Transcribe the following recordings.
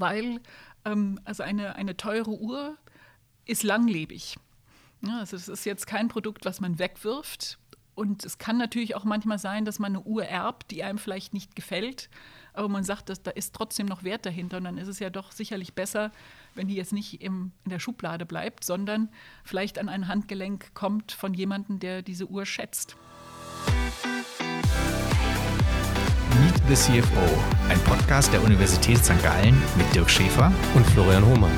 weil ähm, also eine, eine teure Uhr ist langlebig. Ja, also es ist jetzt kein Produkt, was man wegwirft. Und es kann natürlich auch manchmal sein, dass man eine Uhr erbt, die einem vielleicht nicht gefällt, aber man sagt, dass, da ist trotzdem noch Wert dahinter. Und dann ist es ja doch sicherlich besser, wenn die jetzt nicht im, in der Schublade bleibt, sondern vielleicht an ein Handgelenk kommt von jemandem, der diese Uhr schätzt. The CFO, ein Podcast der Universität St. Gallen mit Dirk Schäfer und Florian Hohmann.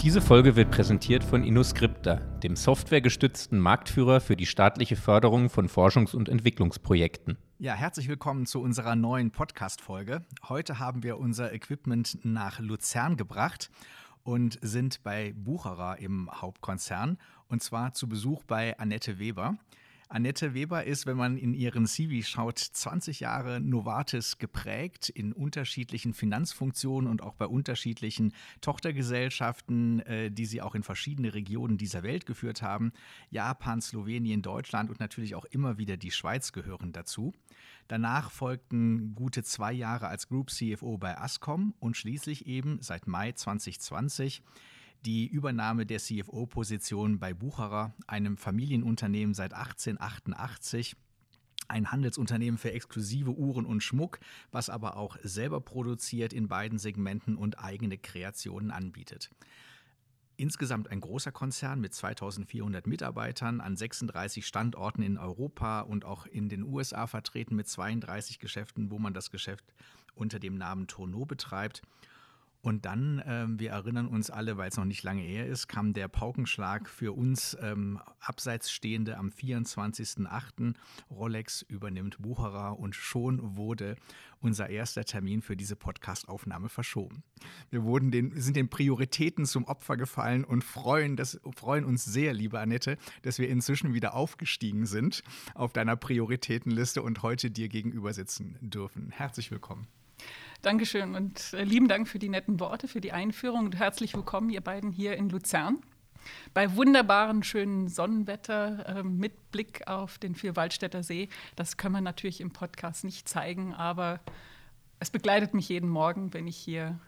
Diese Folge wird präsentiert von InnoScripta, dem softwaregestützten Marktführer für die staatliche Förderung von Forschungs- und Entwicklungsprojekten. Ja, herzlich willkommen zu unserer neuen Podcast-Folge. Heute haben wir unser Equipment nach Luzern gebracht und sind bei Bucherer im Hauptkonzern und zwar zu Besuch bei Annette Weber. Annette Weber ist, wenn man in ihren CV schaut, 20 Jahre Novartis geprägt in unterschiedlichen Finanzfunktionen und auch bei unterschiedlichen Tochtergesellschaften, äh, die sie auch in verschiedene Regionen dieser Welt geführt haben. Japan, Slowenien, Deutschland und natürlich auch immer wieder die Schweiz gehören dazu. Danach folgten gute zwei Jahre als Group CFO bei Ascom und schließlich eben seit Mai 2020 die Übernahme der CFO-Position bei Bucherer, einem Familienunternehmen seit 1888 ein Handelsunternehmen für exklusive Uhren und Schmuck, was aber auch selber produziert in beiden Segmenten und eigene Kreationen anbietet. Insgesamt ein großer Konzern mit 2400 Mitarbeitern an 36 Standorten in Europa und auch in den USA vertreten mit 32 Geschäften, wo man das Geschäft unter dem Namen Tourneau betreibt. Und dann, ähm, wir erinnern uns alle, weil es noch nicht lange her ist, kam der Paukenschlag für uns ähm, abseits stehende am 24.08. Rolex übernimmt Bucherer und schon wurde unser erster Termin für diese Podcastaufnahme verschoben. Wir wurden den, sind den Prioritäten zum Opfer gefallen und freuen, das, freuen uns sehr, liebe Annette, dass wir inzwischen wieder aufgestiegen sind auf deiner Prioritätenliste und heute dir gegenüber sitzen dürfen. Herzlich willkommen. Dankeschön und äh, lieben Dank für die netten Worte, für die Einführung und herzlich willkommen, ihr beiden hier in Luzern. Bei wunderbaren, schönen Sonnenwetter äh, mit Blick auf den Vierwaldstätter See. Das können wir natürlich im Podcast nicht zeigen, aber es begleitet mich jeden Morgen, wenn ich hier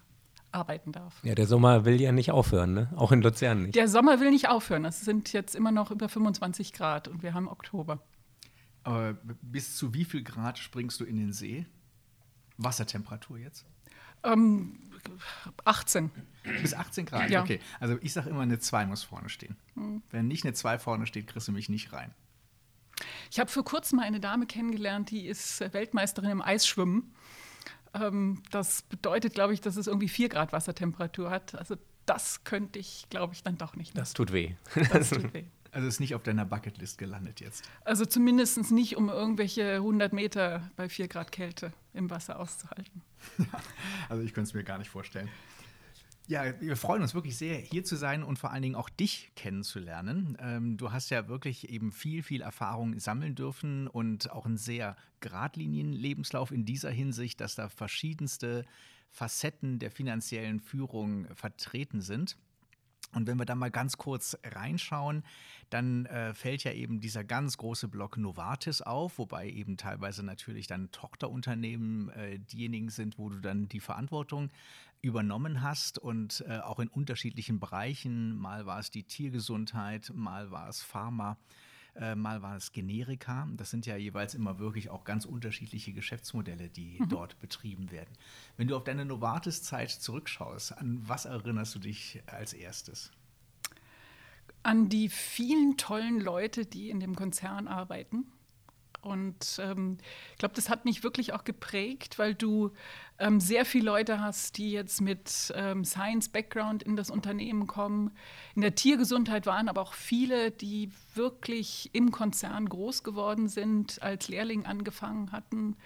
arbeiten darf. Ja, der Sommer will ja nicht aufhören, ne? auch in Luzern nicht. Der Sommer will nicht aufhören. Es sind jetzt immer noch über 25 Grad und wir haben Oktober. Aber bis zu wie viel Grad springst du in den See? Wassertemperatur jetzt? Ähm, 18. Bis 18 Grad, ja. okay. Also ich sage immer, eine 2 muss vorne stehen. Mhm. Wenn nicht eine 2 vorne steht, kriegst du mich nicht rein. Ich habe vor kurzem eine Dame kennengelernt, die ist Weltmeisterin im Eisschwimmen. Ähm, das bedeutet, glaube ich, dass es irgendwie 4 Grad Wassertemperatur hat. Also das könnte ich, glaube ich, dann doch nicht mehr. Das tut weh. Das tut weh. Also ist nicht auf deiner Bucketlist gelandet jetzt. Also zumindest nicht, um irgendwelche 100 Meter bei 4 Grad Kälte im Wasser auszuhalten. also ich könnte es mir gar nicht vorstellen. Ja, wir freuen uns wirklich sehr, hier zu sein und vor allen Dingen auch dich kennenzulernen. Ähm, du hast ja wirklich eben viel, viel Erfahrung sammeln dürfen und auch einen sehr geradlinigen Lebenslauf in dieser Hinsicht, dass da verschiedenste Facetten der finanziellen Führung vertreten sind. Und wenn wir da mal ganz kurz reinschauen, dann äh, fällt ja eben dieser ganz große Block Novartis auf, wobei eben teilweise natürlich dann Tochterunternehmen äh, diejenigen sind, wo du dann die Verantwortung übernommen hast und äh, auch in unterschiedlichen Bereichen. Mal war es die Tiergesundheit, mal war es Pharma. Äh, mal war es Generika. Das sind ja jeweils immer wirklich auch ganz unterschiedliche Geschäftsmodelle, die mhm. dort betrieben werden. Wenn du auf deine Novartis-Zeit zurückschaust, an was erinnerst du dich als erstes? An die vielen tollen Leute, die in dem Konzern arbeiten und ähm, ich glaube, das hat mich wirklich auch geprägt, weil du ähm, sehr viele Leute hast, die jetzt mit ähm, Science-Background in das Unternehmen kommen. In der Tiergesundheit waren aber auch viele, die wirklich im Konzern groß geworden sind, als Lehrling angefangen hatten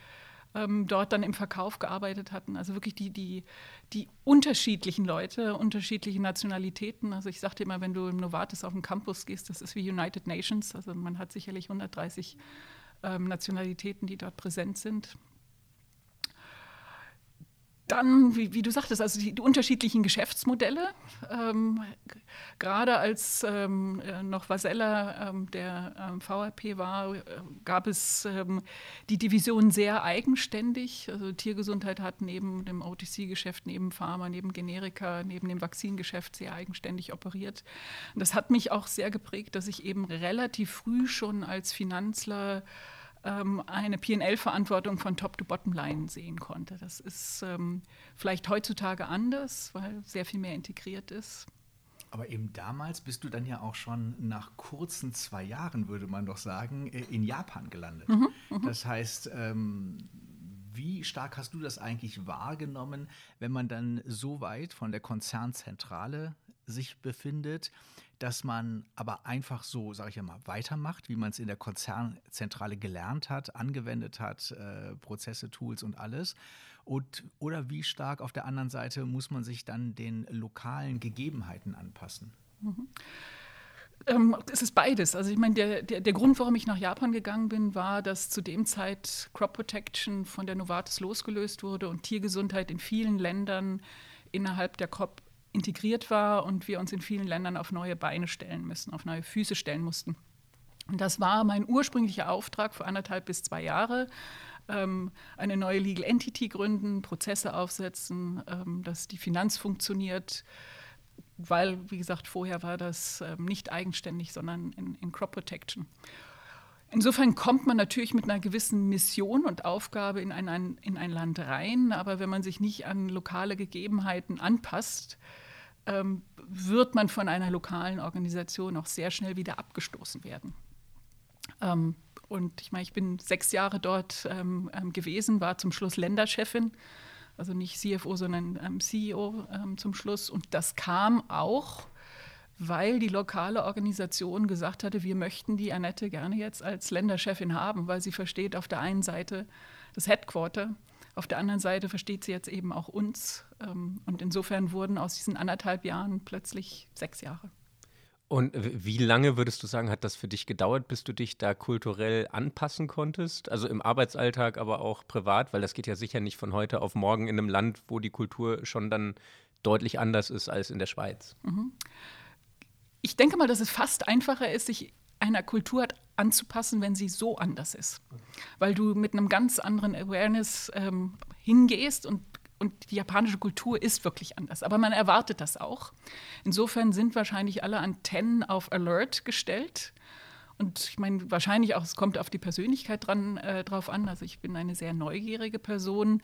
ähm, dort dann im Verkauf gearbeitet hatten. Also wirklich die, die, die unterschiedlichen Leute, unterschiedliche Nationalitäten. Also ich sagte immer, wenn du im Novartis auf den Campus gehst, das ist wie United Nations. Also man hat sicherlich 130 ähm, Nationalitäten, die dort präsent sind. dann, wie, wie, du sagtest, also die, die unterschiedlichen Geschäftsmodelle. Ähm, gerade als ähm, äh, noch Vasella ähm, der ähm, VRP war, äh, gab es ähm, die Division sehr eigenständig. Also Tiergesundheit hat neben dem OTC-Geschäft, neben Pharma, neben Generika, neben dem Vakzingeschäft sehr eigenständig operiert. Und das hat mich auch sehr geprägt, dass ich eben relativ früh schon als Finanzler ähm, eine PL-Verantwortung von Top to Bottom Line sehen konnte. Das ist ähm, vielleicht heutzutage anders, weil sehr viel mehr integriert ist. Aber eben damals bist du dann ja auch schon nach kurzen zwei Jahren, würde man doch sagen, äh, in Japan gelandet. Mhm, mhm, das heißt, ähm, wie stark hast du das eigentlich wahrgenommen, wenn man dann so weit von der Konzernzentrale sich befindet, dass man aber einfach so, sage ich mal, weitermacht, wie man es in der Konzernzentrale gelernt hat, angewendet hat, äh, Prozesse, Tools und alles. Und, oder wie stark auf der anderen Seite muss man sich dann den lokalen Gegebenheiten anpassen? Mhm. Ähm, es ist beides. Also ich meine, der, der, der, Grund, warum ich nach Japan gegangen bin, war, dass zu dem Zeit Crop Protection von der Novartis losgelöst wurde und Tiergesundheit in vielen Ländern innerhalb der COP integriert war und wir uns in vielen Ländern auf neue Beine stellen müssen, auf neue Füße stellen mussten. Und das war mein ursprünglicher Auftrag für anderthalb bis zwei Jahre. Ähm, eine neue Legal Entity gründen, Prozesse aufsetzen, ähm, dass die Finanz funktioniert, weil, wie gesagt, vorher war das ähm, nicht eigenständig, sondern in, in Crop Protection. Insofern kommt man natürlich mit einer gewissen Mission und Aufgabe in ein, in ein Land rein, aber wenn man sich nicht an lokale Gegebenheiten anpasst, ähm, wird man von einer lokalen Organisation auch sehr schnell wieder abgestoßen werden. Ähm, und ich meine, ich bin sechs Jahre dort ähm, ähm gewesen, war zum Schluss Länderchefin, also nicht CFO, sondern ähm, CEO ähm, zum Schluss. Und das kam auch, weil die lokale Organisation gesagt hatte, wir möchten die Annette gerne jetzt als Länderchefin haben, weil sie versteht auf der einen Seite das Headquarter auf der anderen Seite versteht sie jetzt eben auch uns. Ähm, und insofern wurden aus diesen anderthalb Jahren plötzlich sechs Jahre. Und wie lange würdest du sagen, hat das für dich gedauert, bis du dich da kulturell anpassen konntest? Also im Arbeitsalltag, aber auch privat, weil das geht ja sicher nicht von heute auf morgen in einem Land, wo die Kultur schon dann deutlich anders ist als in der Schweiz. Mhm. Ich denke mal, dass es fast einfacher ist, sich einer Kultur anzupassen, wenn sie so anders ist. Weil du mit einem ganz anderen Awareness ähm, hingehst und, und die japanische Kultur ist wirklich anders. Aber man erwartet das auch. Insofern sind wahrscheinlich alle Antennen auf Alert gestellt. Und ich meine, wahrscheinlich auch, es kommt auf die Persönlichkeit dran, äh, drauf an. Also ich bin eine sehr neugierige Person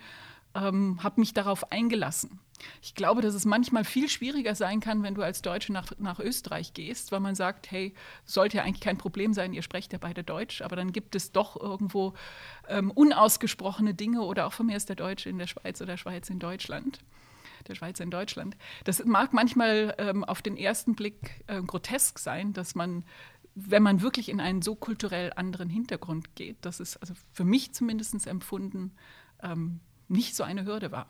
ähm, habe mich darauf eingelassen. Ich glaube, dass es manchmal viel schwieriger sein kann, wenn du als Deutsche nach, nach Österreich gehst, weil man sagt, hey, sollte ja eigentlich kein Problem sein, ihr sprecht ja beide Deutsch, aber dann gibt es doch irgendwo ähm, unausgesprochene Dinge oder auch von mir ist der Deutsche in der Schweiz oder Schweiz in Deutschland. Der Schweiz in Deutschland. Das mag manchmal ähm, auf den ersten Blick äh, grotesk sein, dass man wenn man wirklich in einen so kulturell anderen Hintergrund geht, das ist also für mich zumindest empfunden, ähm, nicht so eine Hürde war.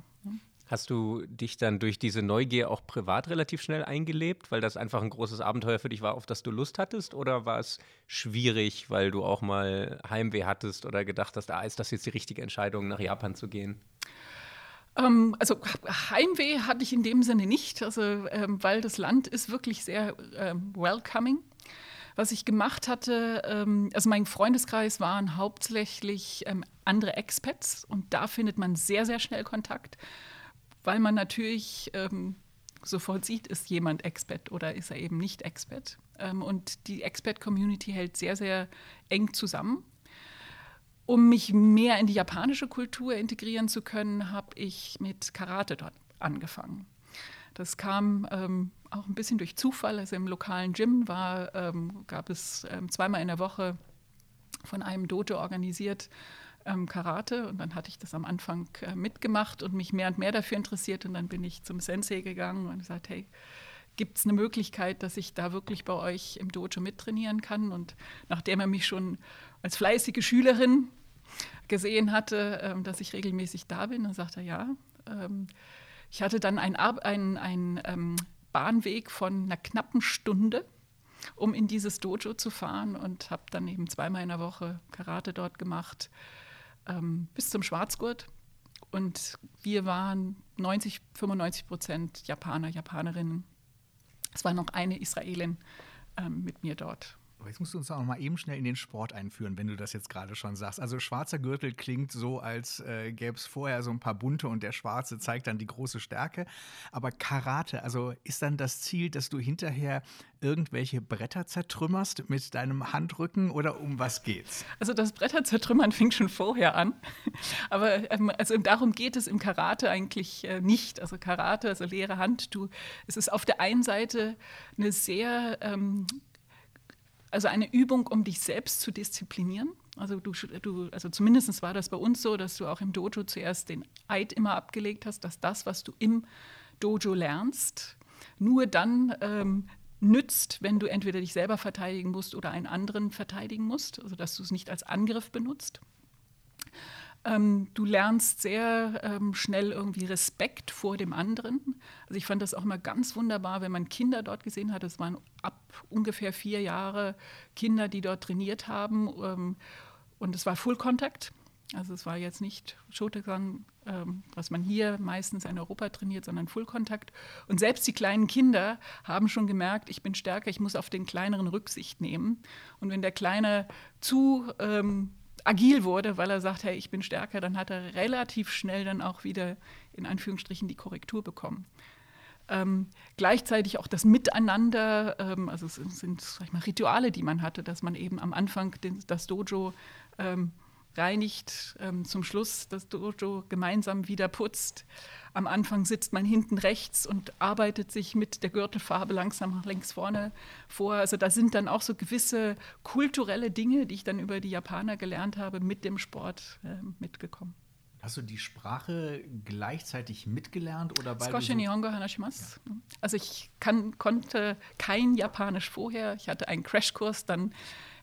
Hast du dich dann durch diese Neugier auch privat relativ schnell eingelebt, weil das einfach ein großes Abenteuer für dich war, auf das du Lust hattest? Oder war es schwierig, weil du auch mal Heimweh hattest oder gedacht hast, ah, ist das jetzt die richtige Entscheidung, nach Japan zu gehen? Ähm, also Heimweh hatte ich in dem Sinne nicht, also, ähm, weil das Land ist wirklich sehr ähm, welcoming was ich gemacht hatte, ähm, also mein Freundeskreis waren hauptsächlich ähm, andere Expats und da findet man sehr, sehr schnell Kontakt, weil man natürlich ähm, sofort sieht, ist jemand Expat oder ist er eben nicht Expat. Ähm, und die Expat-Community hält sehr, sehr eng zusammen. Um mich mehr in die japanische Kultur integrieren zu können, habe ich mit Karate dort angefangen. Das kam ähm, auch ein bisschen durch Zufall. Also im lokalen Gym war, ähm, gab es ähm, zweimal in der Woche von einem Dojo organisiert ähm, Karate. Und dann hatte ich das am Anfang äh, mitgemacht und mich mehr und mehr dafür interessiert. Und dann bin ich zum Sensei gegangen und gesagt, hey, gibt es eine Möglichkeit, dass ich da wirklich bei euch im Dojo mittrainieren kann? Und nachdem er mich schon als fleißige Schülerin gesehen hatte, ähm, dass ich regelmäßig da bin, dann sagte er, ja. Ähm, ich hatte dann einen ein, ein, ähm, Bahnweg von einer knappen Stunde, um in dieses Dojo zu fahren und habe dann eben zweimal in der Woche Karate dort gemacht, ähm, bis zum Schwarzgurt. Und wir waren 90, 95 Prozent Japaner, Japanerinnen. Es war noch eine Israelin ähm, mit mir dort. Aber jetzt musst du uns auch noch mal eben schnell in den Sport einführen, wenn du das jetzt gerade schon sagst. Also schwarzer Gürtel klingt so, als äh, gäbe es vorher so ein paar bunte und der schwarze zeigt dann die große Stärke. Aber Karate, also ist dann das Ziel, dass du hinterher irgendwelche Bretter zertrümmerst mit deinem Handrücken oder um was geht's? Also das Bretter zertrümmern fing schon vorher an. Aber ähm, also darum geht es im Karate eigentlich äh, nicht. Also Karate, also leere Hand, du, es ist auf der einen Seite eine sehr ähm, also eine Übung, um dich selbst zu disziplinieren. Also, du, du, also zumindest war das bei uns so, dass du auch im Dojo zuerst den Eid immer abgelegt hast, dass das, was du im Dojo lernst, nur dann ähm, nützt, wenn du entweder dich selber verteidigen musst oder einen anderen verteidigen musst, also dass du es nicht als Angriff benutzt. Ähm, du lernst sehr ähm, schnell irgendwie Respekt vor dem anderen. Also ich fand das auch mal ganz wunderbar, wenn man Kinder dort gesehen hat. Es waren ab ungefähr vier Jahre Kinder, die dort trainiert haben. Ähm, und es war Full Contact. Also es war jetzt nicht Shotokan, ähm, was man hier meistens in Europa trainiert, sondern Full Contact. Und selbst die kleinen Kinder haben schon gemerkt, ich bin stärker, ich muss auf den kleineren Rücksicht nehmen. Und wenn der Kleine zu ähm, agil wurde, weil er sagt, hey, ich bin stärker, dann hat er relativ schnell dann auch wieder in Anführungsstrichen die Korrektur bekommen. Ähm, gleichzeitig auch das Miteinander, ähm, also es sind sag ich mal, Rituale, die man hatte, dass man eben am Anfang den, das Dojo ähm, reinigt, ähm, zum Schluss das Dojo gemeinsam wieder putzt. Am Anfang sitzt man hinten rechts und arbeitet sich mit der Gürtelfarbe langsam nach links vorne vor. Also da sind dann auch so gewisse kulturelle Dinge, die ich dann über die Japaner gelernt habe, mit dem Sport äh, mitgekommen. Hast du die Sprache gleichzeitig mitgelernt oder beide? Skoshi Nihongo Hanashimasu. Ja. Also ich kann, konnte kein Japanisch vorher. Ich hatte einen Crashkurs dann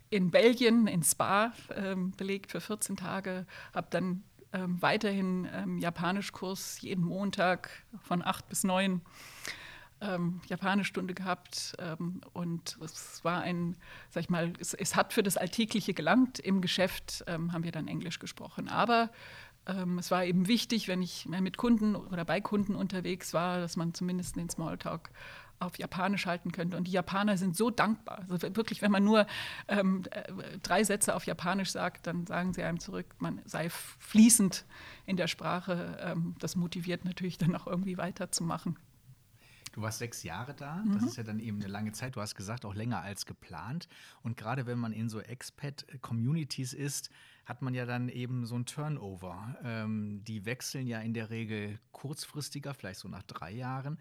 in Belgien, in Spa, ähm, belegt für 14 Tage, habe dann ähm, weiterhin ähm, Japanischkurs jeden Montag von 8 bis 9 ähm, Japanischstunde gehabt ähm, und es war ein, sag ich mal, es, es, hat für das Alltägliche gelangt. Im Geschäft ähm, haben wir dann Englisch gesprochen. Aber ähm, es war eben wichtig, wenn ich mit Kunden oder bei Kunden unterwegs war, dass man zumindest den Smalltalk auf Japanisch halten könnte. Und die Japaner sind so dankbar. Also wirklich, wenn man nur ähm, äh, drei Sätze auf Japanisch sagt, dann sagen sie einem zurück, man sei fließend in der Sprache. Ähm, das motiviert natürlich dann auch irgendwie weiterzumachen. Du warst sechs Jahre da. Mhm. Das ist ja dann eben eine lange Zeit. Du hast gesagt, auch länger als geplant. Und gerade wenn man in so Expat-Communities ist, hat man ja dann eben so ein Turnover. Ähm, die wechseln ja in der Regel kurzfristiger, vielleicht so nach drei Jahren.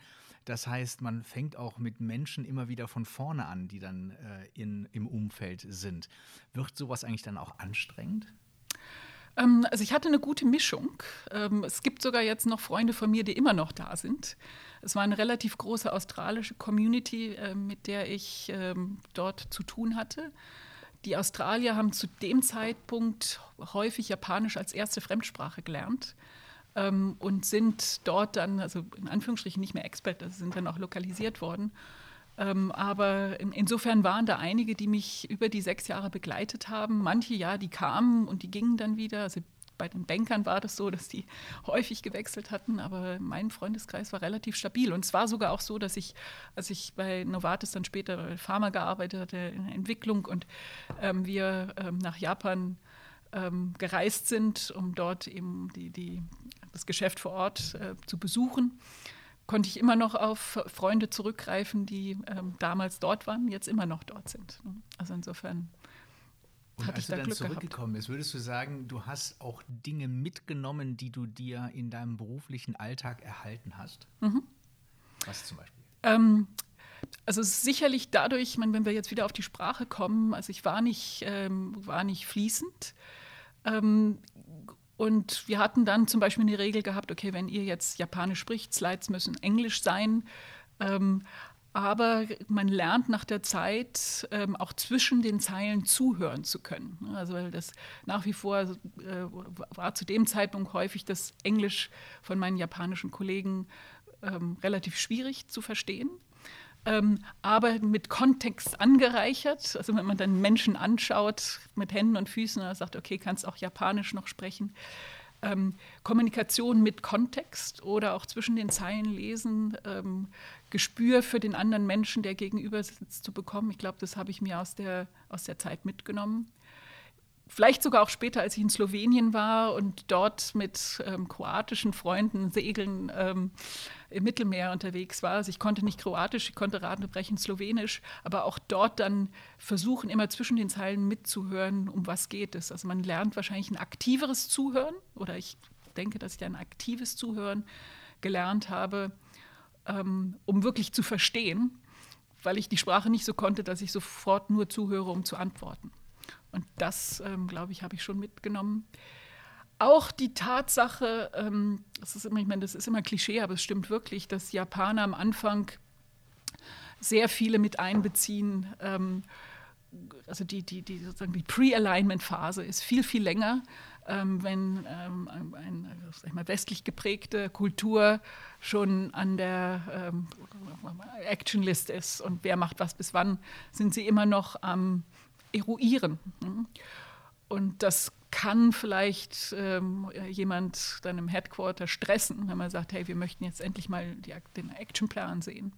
Das heißt, man fängt auch mit Menschen immer wieder von vorne an, die dann äh, in, im Umfeld sind. Wird sowas eigentlich dann auch anstrengend? Ähm, also ich hatte eine gute Mischung. Ähm, es gibt sogar jetzt noch Freunde von mir, die immer noch da sind. Es war eine relativ große australische Community, äh, mit der ich ähm, dort zu tun hatte. Die Australier haben zu dem Zeitpunkt häufig Japanisch als erste Fremdsprache gelernt ähm, und sind dort dann, also in Anführungsstrichen nicht mehr Expert, also sind dann auch lokalisiert worden. Ähm, aber in, insofern waren da einige, die mich über die sechs Jahre begleitet haben. Manche ja, die kamen und die gingen dann wieder. Also bei den Bankern war das so, dass die häufig gewechselt hatten, aber mein Freundeskreis war relativ stabil. Und es war sogar auch so, dass ich, als ich bei Novartis dann später bei Pharma gearbeitet hatte, in der Entwicklung und ähm, wir ähm, nach Japan ähm, gereist sind, um dort eben die, die, das Geschäft vor Ort äh, zu besuchen, konnte ich immer noch auf Freunde zurückgreifen, die ähm, damals dort waren, jetzt immer noch dort sind. Also insofern und als du dann Glück zurückgekommen bist, würdest du sagen, du hast auch Dinge mitgenommen, die du dir in deinem beruflichen Alltag erhalten hast? Mhm. Was zum Beispiel? Ähm, also sicherlich dadurch, meine, wenn wir jetzt wieder auf die Sprache kommen, also ich war nicht, ähm, war nicht fließend. Ähm, und wir hatten dann zum Beispiel eine Regel gehabt, okay, wenn ihr jetzt Japanisch spricht, Slides müssen Englisch sein. Ähm, aber man lernt nach der Zeit ähm, auch zwischen den Zeilen zuhören zu können. Also weil das nach wie vor äh, war zu dem Zeitpunkt häufig das Englisch von meinen japanischen Kollegen ähm, relativ schwierig zu verstehen ähm, aber mit Kontext angereichert. Also wenn man dann Menschen anschaut mit Händen und Füßen und sagt, okay, kannst auch Japanisch noch sprechen. ähm, Kommunikation mit Kontext oder auch zwischen den Zeilen lesen, ähm, Gespür für den anderen Menschen, der gegenüber sitzt, zu bekommen. Ich glaube, das habe ich mir aus der, aus der Zeit mitgenommen vielleicht sogar auch später, als ich in Slowenien war und dort mit ähm, kroatischen Freunden segeln ähm, im Mittelmeer unterwegs war. Also ich konnte nicht Kroatisch, ich konnte Radebrechen Slowenisch, aber auch dort dann versuchen, immer zwischen den Zeilen mitzuhören, um was geht es. Also man lernt wahrscheinlich ein aktiveres Zuhören oder ich denke, dass ich ein aktives Zuhören gelernt habe, ähm, um wirklich zu verstehen, weil ich die Sprache nicht so konnte, dass ich sofort nur zuhöre, um zu antworten. Und das, ähm, glaube ich, habe ich schon mitgenommen. Auch die Tatsache, ähm, das ist immer, ich meine, das ist immer Klischee, aber es stimmt wirklich, dass Japaner am Anfang sehr viele mit einbeziehen. Ähm, also die, die, die, sozusagen die Pre-Alignment-Phase ist viel, viel länger, ähm, wenn ähm, eine mal, westlich geprägte Kultur schon an der ähm, Action-List ist und wer macht was bis wann, sind sie immer noch am eruieren. Und das kann vielleicht ähm, jemand dann im Headquarter stressen, wenn man sagt, hey, wir möchten jetzt endlich mal die, den Actionplan sehen.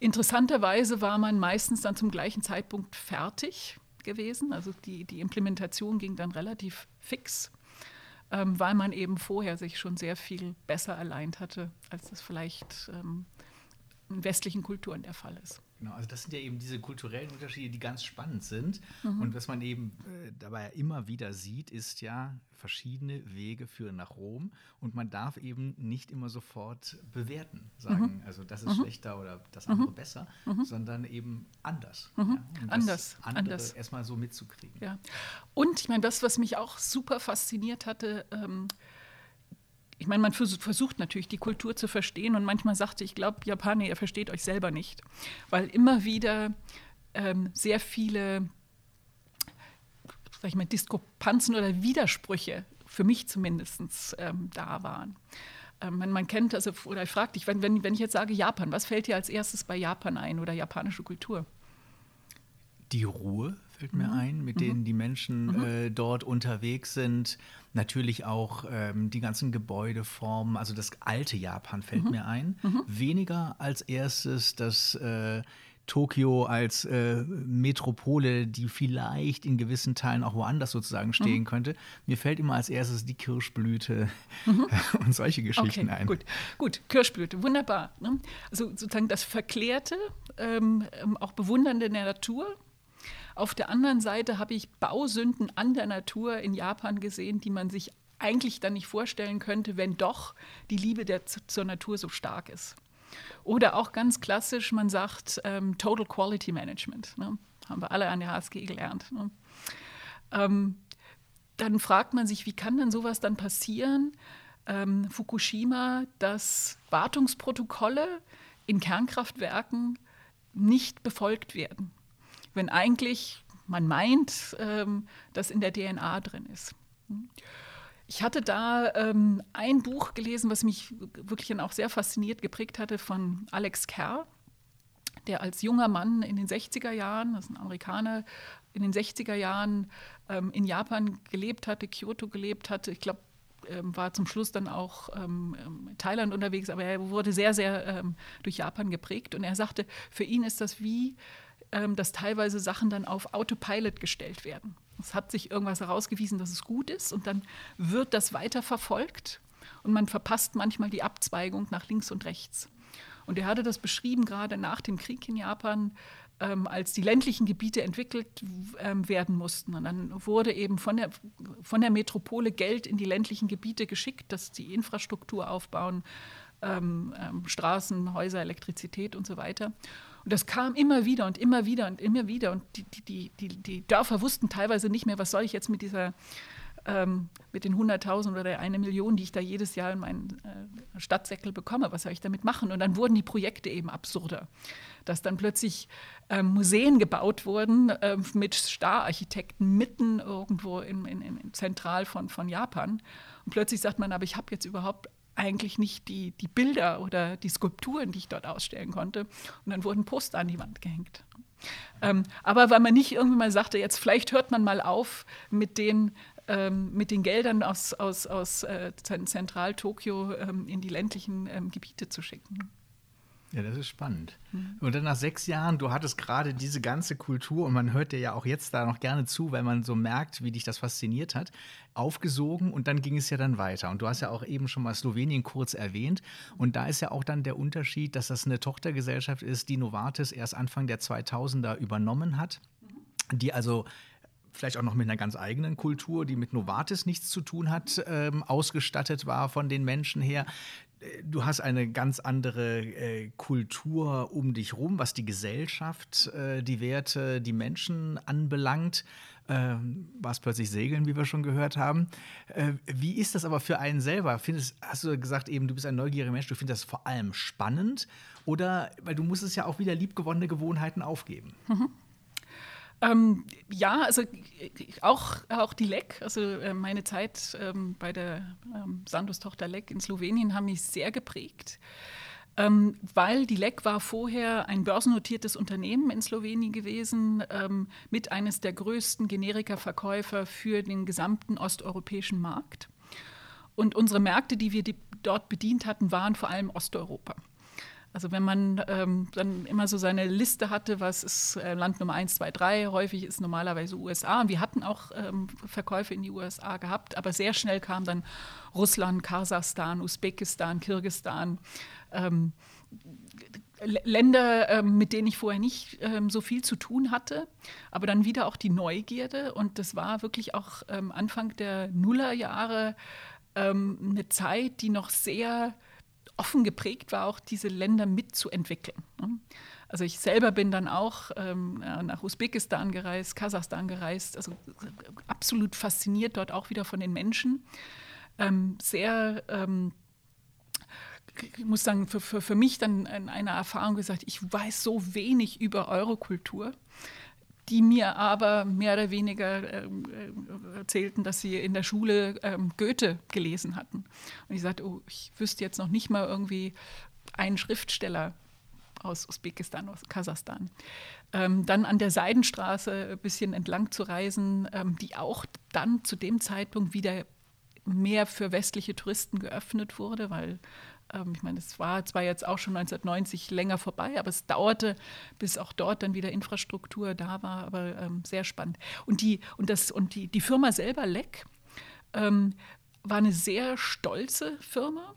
Interessanterweise war man meistens dann zum gleichen Zeitpunkt fertig gewesen. Also die, die Implementation ging dann relativ fix, ähm, weil man eben vorher sich schon sehr viel besser alleint hatte, als das vielleicht ähm, in westlichen Kulturen der Fall ist. Genau, also das sind ja eben diese kulturellen Unterschiede, die ganz spannend sind. Mhm. Und was man eben äh, dabei immer wieder sieht, ist ja, verschiedene Wege führen nach Rom. Und man darf eben nicht immer sofort bewerten, sagen, mhm. also das ist mhm. schlechter oder das andere mhm. besser, mhm. sondern eben anders. Mhm. Ja, anders. anders. erstmal so mitzukriegen. Ja. Und ich meine, das, was mich auch super fasziniert hatte, ähm, ich meine, man versucht natürlich die Kultur zu verstehen und manchmal sagte ich, glaube, Japaner, ihr versteht euch selber nicht, weil immer wieder ähm, sehr viele, sag ich mal, Diskrepanzen oder Widersprüche für mich zumindest ähm, da waren. Ähm, man, man, kennt, also, oder ich dich, wenn, wenn, wenn ich jetzt sage Japan, was fällt dir als erstes bei Japan ein oder japanische Kultur? Die Ruhe fällt mir mhm. ein, mit mhm. denen die Menschen mhm. äh, dort unterwegs sind. Natürlich auch ähm, die ganzen Gebäudeformen, also das alte Japan fällt mir ein. Weniger als erstes das äh, Tokio als äh, Metropole, die vielleicht in gewissen Teilen auch woanders sozusagen stehen mhm. könnte. Mir fällt immer als erstes die Kirschblüte mhm. und solche Geschichten okay, ein. Gut, gut, Kirschblüte, wunderbar. Ne? Also sozusagen das Verklärte, ähm, ähm auch Bewundernde der Natur, auf der anderen Seite habe ich Bausünden an der Natur in Japan gesehen, die man sich eigentlich dann nicht vorstellen könnte, wenn doch die Liebe der, zur Natur so stark ist. Oder auch ganz klassisch, man sagt ähm, Total Quality Management. Ne? Haben wir alle an der HSG gelernt. Ne? Ähm, dann fragt man sich, wie kann denn sowas dann passieren? Ähm, Fukushima, dass Wartungsprotokolle in Kernkraftwerken nicht befolgt werden wenn eigentlich man meint, ähm, dass in der DNA drin ist. Ich hatte da ähm, ein Buch gelesen, was mich wirklich dann auch sehr fasziniert geprägt hatte, von Alex Kerr, der als junger Mann in den 60er Jahren, das ist ein Amerikaner, in den 60er Jahren ähm, in Japan gelebt hatte, Kyoto gelebt hatte. Ich glaube, ähm, war zum Schluss dann auch ähm, in Thailand unterwegs, aber er wurde sehr, sehr ähm, durch Japan geprägt. Und er sagte, für ihn ist das wie ähm, dass teilweise Sachen dann auf Autopilot gestellt werden. Es hat sich irgendwas herausgewiesen, dass es gut ist und dann wird das weiter verfolgt und man verpasst manchmal die Abzweigung nach links und rechts. Und er hatte das beschrieben, gerade nach dem Krieg in Japan, ähm, als die ländlichen Gebiete entwickelt ähm, werden mussten. Und dann wurde eben von der, von der Metropole Geld in die ländlichen Gebiete geschickt, dass die Infrastruktur aufbauen, ähm, ähm Straßen, Häuser, Elektrizität und so weiter. Und das kam immer wieder und immer wieder und immer wieder. Und die, die, die, die Dörfer wussten teilweise nicht mehr, was soll ich jetzt mit dieser, ähm, mit den 100.000 oder der eine Million, die ich da jedes Jahr in meinen äh, Stadtsäckel bekomme, was soll ich damit machen? Und dann wurden die Projekte eben absurder. Dass dann plötzlich ähm, Museen gebaut wurden äh, mit Stararchitekten mitten irgendwo in, in, in, zentral von, von Japan. Und plötzlich sagt man, aber ich habe jetzt überhaupt eigentlich nicht die, die Bilder oder die Skulpturen, die ich dort ausstellen konnte. Und dann wurden Poster an die Wand gehängt. Ähm, aber weil man nicht irgendwie mal sagte, jetzt vielleicht hört man mal auf mit den ähm, mit den Geldern aus, aus, aus äh, Zentral-Tokio ähm, in die ländlichen ähm, Gebiete zu schicken. Ja, das ist spannend. Mhm. Und dann nach sechs Jahren, du hattest gerade diese ganze Kultur und man hört dir ja auch jetzt da noch gerne zu, weil man so merkt, wie dich das fasziniert hat, aufgesogen und dann ging es ja dann weiter. Und du hast ja auch eben schon mal Slowenien kurz erwähnt. Und da ist ja auch dann der Unterschied, dass das eine Tochtergesellschaft ist, die Novartis erst Anfang der 2000er übernommen hat, die also vielleicht auch noch mit einer ganz eigenen Kultur, die mit Novartis nichts zu tun hat, ähm, ausgestattet war von den Menschen her du hast eine ganz andere äh, Kultur um dich rum, was die Gesellschaft, äh, die Werte, die Menschen anbelangt. Ähm, war es plötzlich Segeln, wie wir schon gehört haben. Äh, wie ist das aber für einen selber? Findest, hast du gesagt, eben, du bist ein neugieriger Mensch, du findest das vor allem spannend? Oder, weil du musstest ja auch wieder liebgewonnene Gewohnheiten aufgeben. Mhm. Ähm, ja, also auch, auch die LEC, also äh, meine Zeit ähm, bei der ähm, Sandos-Tochter LEC in Slowenien haben mich sehr geprägt, ähm, weil die LEC war vorher ein börsennotiertes Unternehmen in Slowenien gewesen, ähm, mit eines der größten Generika-Verkäufer für den gesamten osteuropäischen Markt. Und unsere Märkte, die wir die dort bedient hatten, waren vor allem Osteuropa. Also wenn man ähm, dann immer so seine Liste hatte, was ist äh, Land Nummer 1, 2, 3, häufig ist normalerweise USA. Und wir hatten auch ähm, Verkäufe in die USA gehabt, aber sehr schnell kam dann Russland, Kasachstan, Usbekistan, Kirgistan. Ähm, Länder, ähm, mit denen ich vorher nicht ähm, so viel zu tun hatte, aber dann wieder auch die Neugierde. Und das war wirklich auch ähm, Anfang der Nullerjahre eine Zeit, die noch sehr offen geprägt war, auch diese Länder mitzuentwickeln. Ne? Also ich selber bin dann auch ähm, nach Usbekistan gereist, Kasachstan gereist, also absolut fasziniert dort auch wieder von den Menschen. Ähm, sehr, ähm, ich muss sagen, für, für, für mich dann eine Erfahrung gesagt, ich weiß so wenig über Eurokultur die mir aber mehr oder weniger ähm, äh, erzählten, dass sie in der Schule ähm, Goethe gelesen hatten. Und ich sagte, oh, ich wüsste jetzt noch nicht mal irgendwie einen Schriftsteller aus Usbekistan, aus Kasachstan. Ähm, dann an der Seidenstraße ein bisschen entlang zu reisen, ähm, die auch dann zu dem Zeitpunkt wieder mehr für westliche Touristen geöffnet wurde, weil ähm, ich meine, es war zwar jetzt auch schon 1990 länger vorbei, aber es dauerte, bis auch dort dann wieder Infrastruktur da war, aber ähm, sehr spannend. Und die, und das, und die, die Firma selber, Leck, ähm, war eine sehr stolze Firma,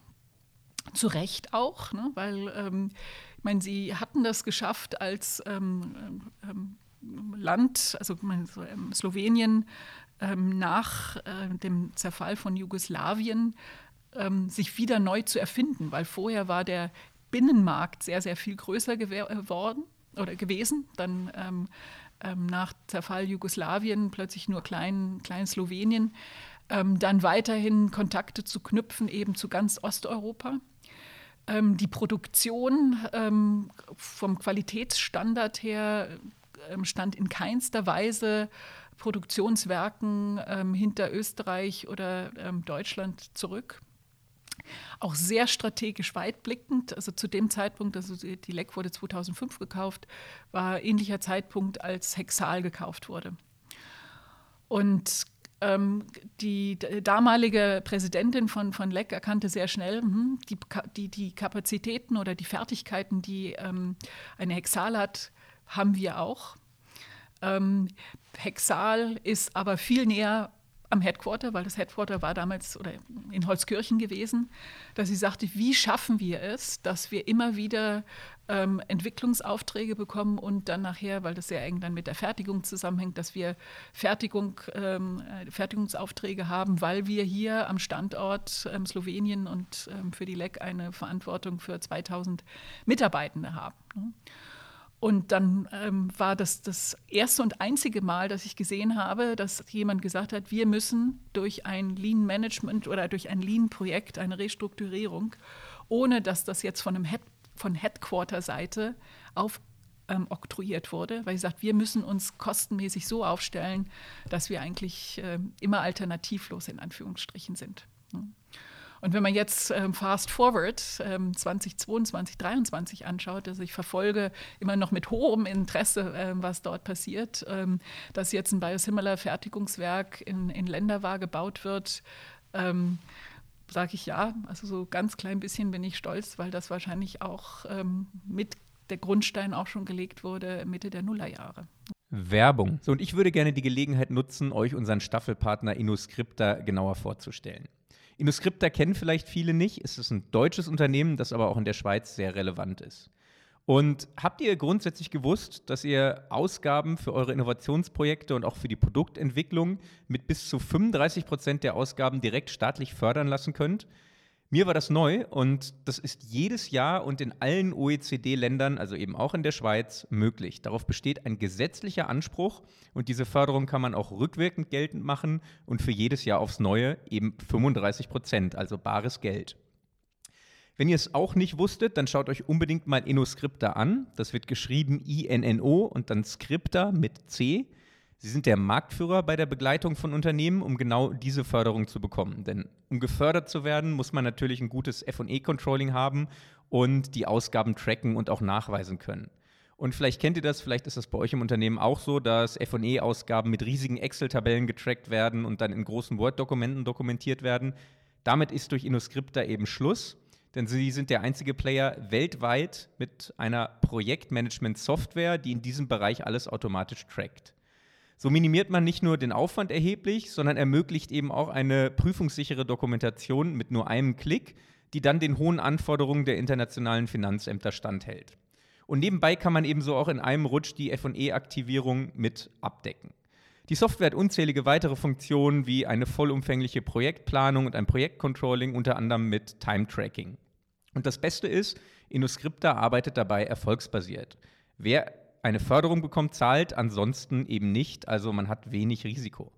zu Recht auch, ne? weil ähm, ich meine, sie hatten das geschafft als ähm, ähm, Land, also meine, so, Slowenien, nach äh, dem Zerfall von Jugoslawien ähm, sich wieder neu zu erfinden, weil vorher war der Binnenmarkt sehr, sehr viel größer geworden äh, oder gewesen. Dann ähm, ähm, nach Zerfall Jugoslawien plötzlich nur klein, klein Slowenien. Ähm, dann weiterhin Kontakte zu knüpfen, eben zu ganz Osteuropa. Ähm, die Produktion ähm, vom Qualitätsstandard her stand in keinster Weise Produktionswerken hinter Österreich oder Deutschland zurück auch sehr strategisch weitblickend. Also zu dem Zeitpunkt, also die LEC wurde 2005 gekauft, war ähnlicher Zeitpunkt, als Hexal gekauft wurde. Und ähm, die damalige Präsidentin von, von LEC erkannte sehr schnell, hm, die, die, die, Kapazitäten oder die Fertigkeiten, die ähm, eine Hexal hat, haben wir auch. Ähm, Hexal ist aber viel näher am Headquarter, weil das Headquarter war damals oder in Holzkirchen gewesen, dass sie sagte, wie schaffen wir es, dass wir immer wieder ähm, Entwicklungsaufträge bekommen und dann nachher, weil das sehr eng dann mit der Fertigung zusammenhängt, dass wir Fertigung, ähm, äh, Fertigungsaufträge haben, weil wir hier am Standort ähm, Slowenien und ähm, für die LEC eine Verantwortung für 2000 Mitarbeitende haben. Ne? Und dann ähm, war das das erste und einzige Mal, dass ich gesehen habe, dass jemand gesagt hat, wir müssen durch ein Lean Management oder durch ein Lean Projekt, eine Restrukturierung, ohne dass das jetzt von Head, von Headquarter-Seite aufoktroyiert ähm, wurde, weil ich sagt, wir müssen uns kostenmäßig so aufstellen, dass wir eigentlich äh, immer alternativlos in Anführungsstrichen sind. Ne? Und wenn man jetzt ähm, fast forward ähm, 2022, 2023 anschaut, also ich verfolge immer noch mit hohem Interesse, ähm, was dort passiert, ähm, dass jetzt ein Biosimilar-Fertigungswerk in, in Länderwahr gebaut wird, ähm, sage ich ja. Also so ganz klein bisschen bin ich stolz, weil das wahrscheinlich auch ähm, mit der Grundstein auch schon gelegt wurde Mitte der Nullerjahre. Werbung. So, und ich würde gerne die Gelegenheit nutzen, euch unseren Staffelpartner InnoScripta genauer vorzustellen. InnoScripta kennen vielleicht viele nicht. Es ist ein deutsches Unternehmen, das aber auch in der Schweiz sehr relevant ist. Und habt ihr grundsätzlich gewusst, dass ihr Ausgaben für eure Innovationsprojekte und auch für die Produktentwicklung mit bis zu 35 Prozent der Ausgaben direkt staatlich fördern lassen könnt? Mir war das neu und das ist jedes Jahr und in allen OECD-Ländern, also eben auch in der Schweiz, möglich. Darauf besteht ein gesetzlicher Anspruch und diese Förderung kann man auch rückwirkend geltend machen und für jedes Jahr aufs Neue eben 35 Prozent, also bares Geld. Wenn ihr es auch nicht wusstet, dann schaut euch unbedingt mal InnoScripta an. Das wird geschrieben I-N-N-O und dann Scripta mit C. Sie sind der Marktführer bei der Begleitung von Unternehmen, um genau diese Förderung zu bekommen. Denn um gefördert zu werden, muss man natürlich ein gutes FE-Controlling haben und die Ausgaben tracken und auch nachweisen können. Und vielleicht kennt ihr das, vielleicht ist das bei euch im Unternehmen auch so, dass FE-Ausgaben mit riesigen Excel-Tabellen getrackt werden und dann in großen Word-Dokumenten dokumentiert werden. Damit ist durch InnoScripta eben Schluss denn sie sind der einzige Player weltweit mit einer Projektmanagement-Software, die in diesem Bereich alles automatisch trackt. So minimiert man nicht nur den Aufwand erheblich, sondern ermöglicht eben auch eine prüfungssichere Dokumentation mit nur einem Klick, die dann den hohen Anforderungen der internationalen Finanzämter standhält. Und nebenbei kann man ebenso auch in einem Rutsch die FE-Aktivierung mit abdecken. Die Software hat unzählige weitere Funktionen wie eine vollumfängliche Projektplanung und ein Projektcontrolling, unter anderem mit Time-Tracking. Und das Beste ist, InnoScripta arbeitet dabei erfolgsbasiert. Wer eine Förderung bekommt, zahlt, ansonsten eben nicht, also man hat wenig Risiko.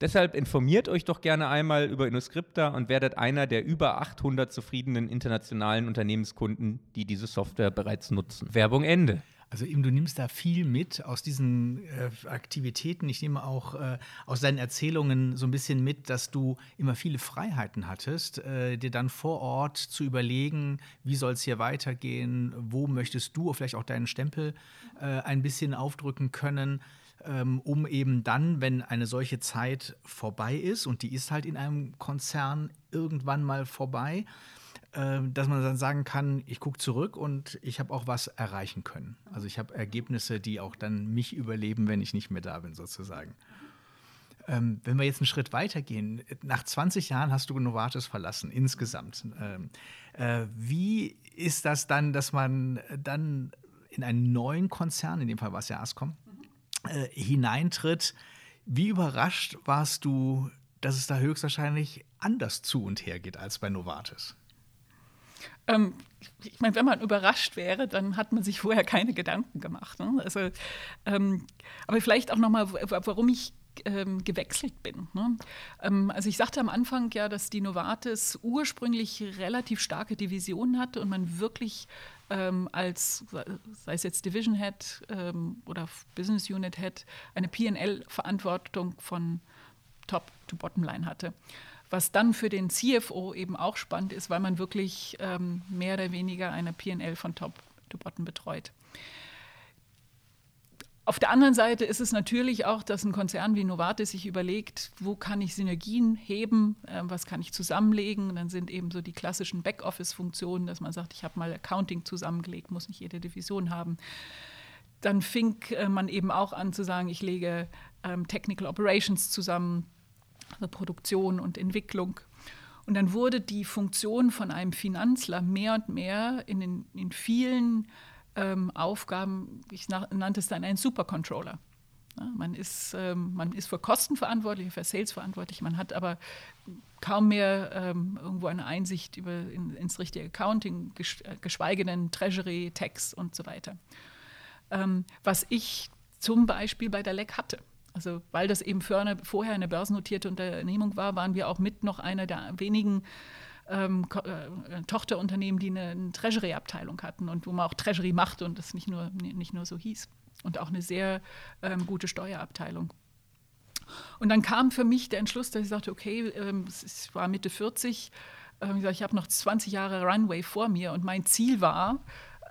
Deshalb informiert euch doch gerne einmal über InnoScripta und werdet einer der über 800 zufriedenen internationalen Unternehmenskunden, die diese Software bereits nutzen. Werbung Ende. Also eben, du nimmst da viel mit aus diesen äh, Aktivitäten. Ich nehme auch äh, aus deinen Erzählungen so ein bisschen mit, dass du immer viele Freiheiten hattest, äh, dir dann vor Ort zu überlegen, wie soll es hier weitergehen, wo möchtest du vielleicht auch deinen Stempel äh, ein bisschen aufdrücken können. Ähm, um eben dann, wenn eine solche Zeit vorbei ist, und die ist halt in einem Konzern irgendwann mal vorbei, dass man dann sagen kann, ich gucke zurück und ich habe auch was erreichen können. Also ich habe Ergebnisse, die auch dann mich überleben, wenn ich nicht mehr da bin, sozusagen. Ähm, wenn wir jetzt einen Schritt weiter gehen, nach 20 Jahren hast du Novartis verlassen, insgesamt. Ähm, äh, wie ist das dann, dass man dann in einen neuen Konzern, in dem Fall war es ja Ascom, äh, hineintritt? Wie überrascht warst du, dass es da höchstwahrscheinlich anders zu und her geht als bei Novartis? Ähm, ich meine, wenn man überrascht wäre, dann hat man sich vorher keine Gedanken gemacht. Ne? Also, ähm, aber vielleicht auch nochmal, warum ich ähm, gewechselt bin. Ne? Ähm, also ich sagte am Anfang ja, dass die Novartis ursprünglich relativ starke Divisionen hatte und man wirklich ähm, als, sei es jetzt Division Head ähm, oder Business Unit Head, eine PL-Verantwortung von Top to Bottom Line hatte. Was dann für den CFO eben auch spannend ist, weil man wirklich ähm, mehr oder weniger eine PL von Top to Bottom betreut. Auf der anderen Seite ist es natürlich auch, dass ein Konzern wie Novartis sich überlegt, wo kann ich Synergien heben, äh, was kann ich zusammenlegen. Dann sind eben so die klassischen Backoffice-Funktionen, dass man sagt, ich habe mal Accounting zusammengelegt, muss nicht jede Division haben. Dann fing äh, man eben auch an zu sagen, ich lege ähm, Technical Operations zusammen, also Produktion und Entwicklung. Und dann wurde die Funktion von einem Finanzler mehr und mehr in, den, in vielen ähm, Aufgaben, ich nannte es dann einen Supercontroller. Ja, man, ist, ähm, man ist für Kosten verantwortlich, für Sales verantwortlich, man hat aber kaum mehr ähm, irgendwo eine Einsicht über, in, ins richtige Accounting, äh, geschweige denn Treasury, Tax und so weiter. Ähm, was ich zum Beispiel bei der LEC hatte. Also weil das eben vorher eine börsennotierte Unternehmung war, waren wir auch mit noch einer der wenigen ähm, äh, Tochterunternehmen, die eine, eine Treasury-Abteilung hatten und wo man auch Treasury macht und das nicht nur, nicht nur so hieß. Und auch eine sehr ähm, gute Steuerabteilung. Und dann kam für mich der Entschluss, dass ich sagte, okay, ähm, es war Mitte 40, äh, ich habe noch 20 Jahre Runway vor mir und mein Ziel war,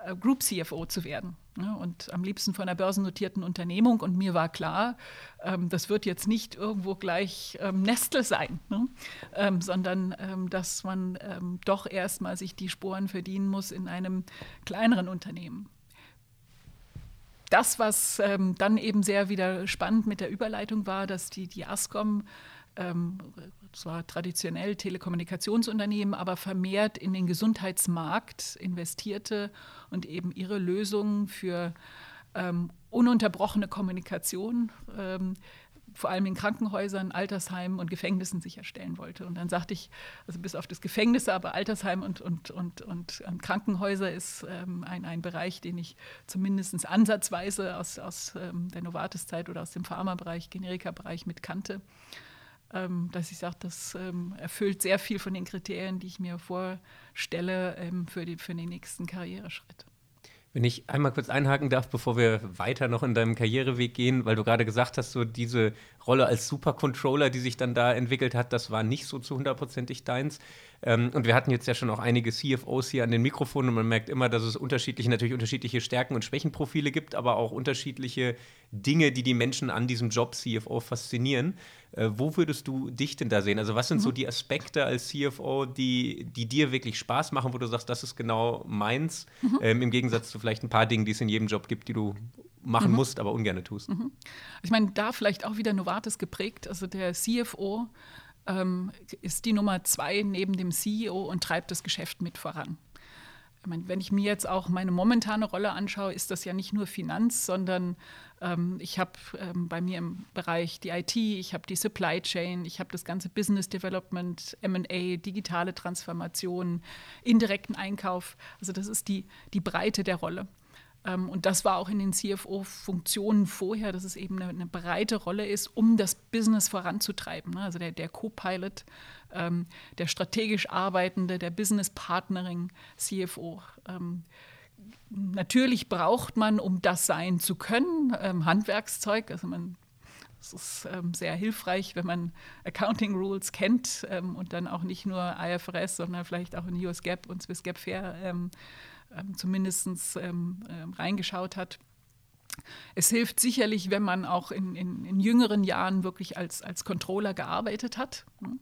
äh, Group CFO zu werden. Ne? Und am liebsten von einer börsennotierten Unternehmung. Und mir war klar, ähm, das wird jetzt nicht irgendwo gleich ähm, Nestle sein, ne? ähm, sondern ähm, dass man ähm, doch erstmal sich die Sporen verdienen muss in einem kleineren Unternehmen. Das, was ähm, dann eben sehr wieder spannend mit der Überleitung war, dass die, die Ascom zwar traditionell Telekommunikationsunternehmen, aber vermehrt in den Gesundheitsmarkt investierte und eben ihre Lösungen für ähm, ununterbrochene Kommunikation, ähm, vor allem in Krankenhäusern, Altersheimen und Gefängnissen sicherstellen wollte. Und dann sagte ich, also bis auf das Gefängnis, aber Altersheim und, und, und, und ähm, Krankenhäuser ist ähm, ein, ein Bereich, den ich zumindest ansatzweise aus, aus ähm, der Novartis-Zeit oder aus dem Pharmabereich, Generika-Bereich mit kannte dass ich sage, das ähm, erfüllt sehr viel von den Kriterien, die ich mir vorstelle ähm, für, die, für den nächsten Karriereschritt. Wenn ich einmal kurz einhaken darf, bevor wir weiter noch in deinem Karriereweg gehen, weil du gerade gesagt hast, so diese Rolle als Supercontroller, die sich dann da entwickelt hat, das war nicht so zu hundertprozentig deins. Ähm, und wir hatten jetzt ja schon auch einige CFOs hier an den Mikrofonen und man merkt immer, dass es unterschiedliche, natürlich unterschiedliche Stärken und Schwächenprofile gibt, aber auch unterschiedliche Dinge, die die Menschen an diesem Job CFO faszinieren. Äh, wo würdest du dich denn da sehen? Also was sind mhm. so die Aspekte als CFO, die, die dir wirklich Spaß machen, wo du sagst, das ist genau meins, mhm. ähm, im Gegensatz zu vielleicht ein paar Dingen, die es in jedem Job gibt, die du machen mhm. musst, aber ungern tust. Mhm. Ich meine, da vielleicht auch wieder Novartis geprägt. Also der CFO ähm, ist die Nummer zwei neben dem CEO und treibt das Geschäft mit voran. Wenn ich mir jetzt auch meine momentane Rolle anschaue, ist das ja nicht nur Finanz, sondern ähm, ich habe ähm, bei mir im Bereich die IT, ich habe die Supply Chain, ich habe das ganze Business Development, MA, digitale Transformation, indirekten Einkauf. Also das ist die, die Breite der Rolle. Ähm, und das war auch in den CFO-Funktionen vorher, dass es eben eine, eine, breite Rolle ist, um das Business voranzutreiben. Ne? Also der, der Co-Pilot, ähm, der strategisch arbeitende, der Business Partnering CFO. Ähm, natürlich braucht man, um das sein zu können, ähm, Handwerkszeug. Also man es ist ähm, sehr hilfreich, wenn man Accounting Rules kennt ähm, und dann auch nicht nur IFRS, sondern vielleicht auch in US GAAP und Swiss GAAP Fair ähm, ähm, zumindest ähm, ähm, reingeschaut hat. Es hilft sicherlich, wenn man auch in, in, in jüngeren Jahren wirklich als, als Controller gearbeitet hat. Ne?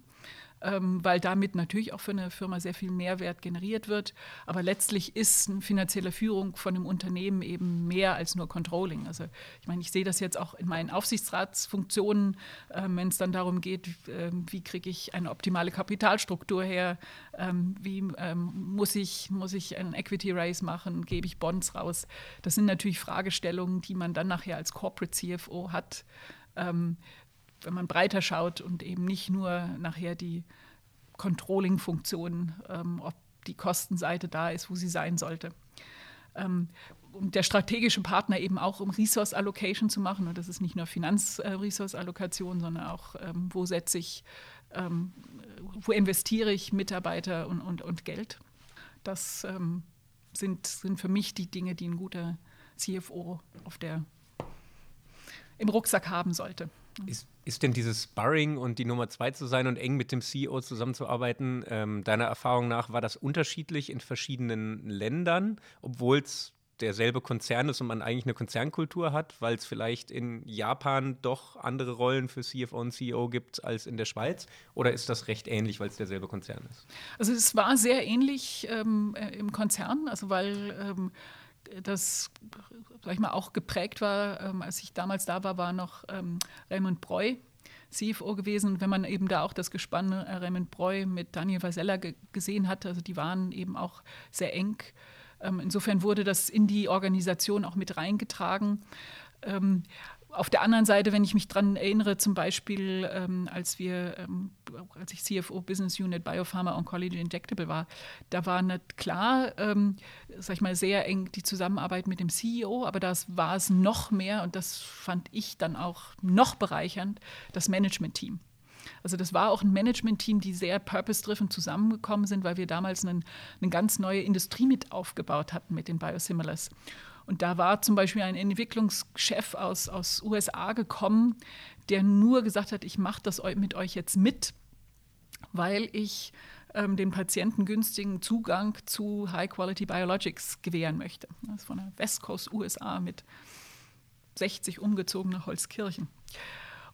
Ähm, weil damit natürlich auch für eine Firma sehr viel Mehrwert generiert wird. Aber letztlich ist eine finanzielle Führung von einem Unternehmen eben mehr als nur Controlling. Also ich meine, ich sehe das jetzt auch in meinen Aufsichtsratsfunktionen, äh, wenn es dann darum geht, äh, wie kriege ich eine optimale Kapitalstruktur her, ähm, wie ähm, muss, ich, muss ich einen Equity Raise machen, gebe ich Bonds raus. Das sind natürlich Fragestellungen, die man dann nachher als Corporate CFO hat. Wenn man breiter schaut und eben nicht nur nachher die Controlling-Funktion, ähm, ob die Kostenseite da ist, wo sie sein sollte. Ähm, und der strategische Partner eben auch, um Resource Allocation zu machen. Und das ist nicht nur Finanz-Resource-Allokation, sondern auch, ähm, wo setze ich, ähm, wo investiere ich Mitarbeiter und, und, und Geld. Das ähm, sind, sind für mich die Dinge, die ein guter CFO auf der, im Rucksack haben sollte. Ist, ist denn dieses Sparring und die Nummer zwei zu sein und eng mit dem CEO zusammenzuarbeiten, ähm, deiner Erfahrung nach, war das unterschiedlich in verschiedenen Ländern, obwohl es derselbe Konzern ist und man eigentlich eine Konzernkultur hat, weil es vielleicht in Japan doch andere Rollen für CFO und CEO gibt als in der Schweiz? Oder ist das recht ähnlich, weil es derselbe Konzern ist? Also es war sehr ähnlich ähm, äh, im Konzern, also weil ähm, das sag ich mal, auch geprägt war, ähm, als ich damals da war, war noch ähm, Raymond Breu, CFO gewesen. Wenn man eben da auch das Gespann äh, Raymond Breu mit Daniel Vasella gesehen hat, also die waren eben auch sehr eng. Ähm, insofern wurde das in die Organisation auch mit reingetragen. Auf der anderen Seite, wenn ich mich daran erinnere, zum Beispiel, ähm, als wir, ähm, als ich CFO Business Unit Biopharma Oncology Injectable war, da war nicht klar, ähm, sag ich mal, sehr eng die Zusammenarbeit mit dem CEO, aber das war es noch mehr und das fand ich dann auch noch bereichernd, das Management-Team. Also das war auch ein Management-Team, die sehr purpose-driven zusammengekommen sind, weil wir damals eine ganz neue Industrie mit aufgebaut hatten mit den Biosimilars. Und da war zum Beispiel ein Entwicklungschef aus, aus USA gekommen, der nur gesagt hat, ich mache das mit euch jetzt mit, weil ich ähm, den Patienten günstigen Zugang zu High-Quality Biologics gewähren möchte. Das ist von der West Coast USA mit 60 umgezogener Holzkirchen.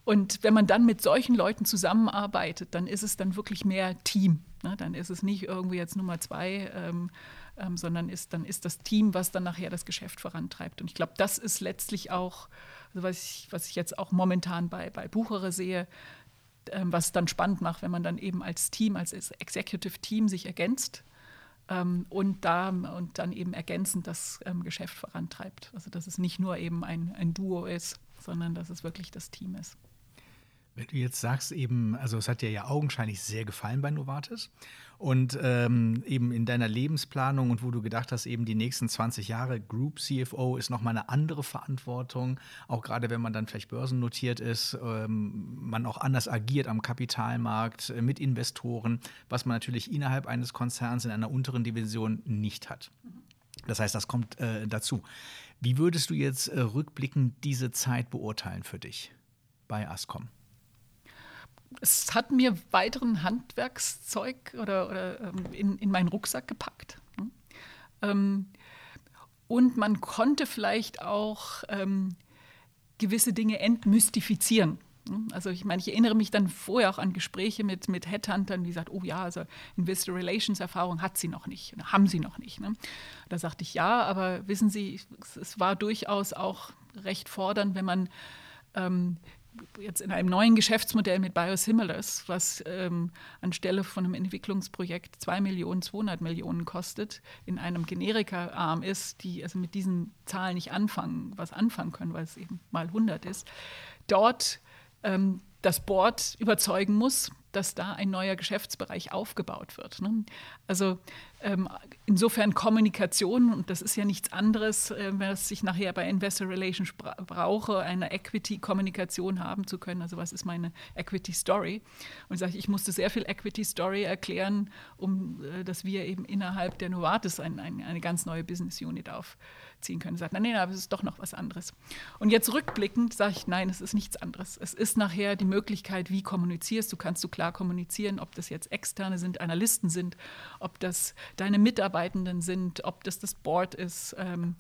Und wenn man dann mit solchen Leuten zusammenarbeitet, dann ist es dann wirklich mehr Team. Ne? Dann ist es nicht irgendwie jetzt Nummer zwei, ähm, ähm, sondern ist, dann ist das Team, was dann nachher das Geschäft vorantreibt. Und ich glaube, das ist letztlich auch, also was, ich, was ich jetzt auch momentan bei, bei Buchere sehe, ähm, was dann spannend macht, wenn man dann eben als Team, als Executive Team sich ergänzt ähm, und, da, und dann eben ergänzend das ähm, Geschäft vorantreibt. Also dass es nicht nur eben ein, ein Duo ist, sondern dass es wirklich das Team ist. Wenn du jetzt sagst, eben, also es hat dir ja augenscheinlich sehr gefallen bei Novartis und ähm, eben in deiner Lebensplanung und wo du gedacht hast, eben die nächsten 20 Jahre Group CFO ist nochmal eine andere Verantwortung, auch gerade wenn man dann vielleicht börsennotiert ist, ähm, man auch anders agiert am Kapitalmarkt äh, mit Investoren, was man natürlich innerhalb eines Konzerns in einer unteren Division nicht hat. Das heißt, das kommt äh, dazu. Wie würdest du jetzt äh, rückblickend diese Zeit beurteilen für dich bei Ascom? Es hat mir weiteren Handwerkszeug oder, oder ähm, in, in meinen Rucksack gepackt. Hm? Ähm, und man konnte vielleicht auch ähm, gewisse Dinge entmystifizieren. Hm? Also ich meine, ich erinnere mich dann vorher auch an Gespräche mit, mit Headhuntern, die sagt, oh ja, also Investor Relations Erfahrung hat sie noch nicht, haben sie noch nicht. Ne? Da sagte ich ja, aber wissen Sie, es war durchaus auch recht fordernd, wenn man ähm, jetzt in einem neuen Geschäftsmodell mit Biosimilars, was ähm, anstelle von einem Entwicklungsprojekt 2 Millionen, 200 Millionen kostet, in einem Generika-Arm ist, die also mit diesen Zahlen nicht anfangen, was anfangen können, weil es eben mal 100 ist, dort ähm, das Board überzeugen muss, dass da ein neuer Geschäftsbereich aufgebaut wird. Ne? Also ähm, insofern Kommunikation, und das ist ja nichts anderes, äh, was ich nachher bei Investor Relations brauche, eine Equity-Kommunikation haben zu können. Also was ist meine Equity-Story? Und ich sage, ich musste sehr viel Equity-Story erklären, um äh, dass wir eben innerhalb der Novartis ein, ein, eine ganz neue Business-Unit aufziehen können. Sagt, nein, nein, aber es ist doch noch was anderes. Und jetzt rückblickend sage ich, nein, es ist nichts anderes. Es ist nachher die Möglichkeit, wie kommunizierst du, kannst du klar kommunizieren, ob das jetzt Externe sind, Analysten sind, ob das deine Mitarbeitenden sind, ob das das Board ist. Ähm,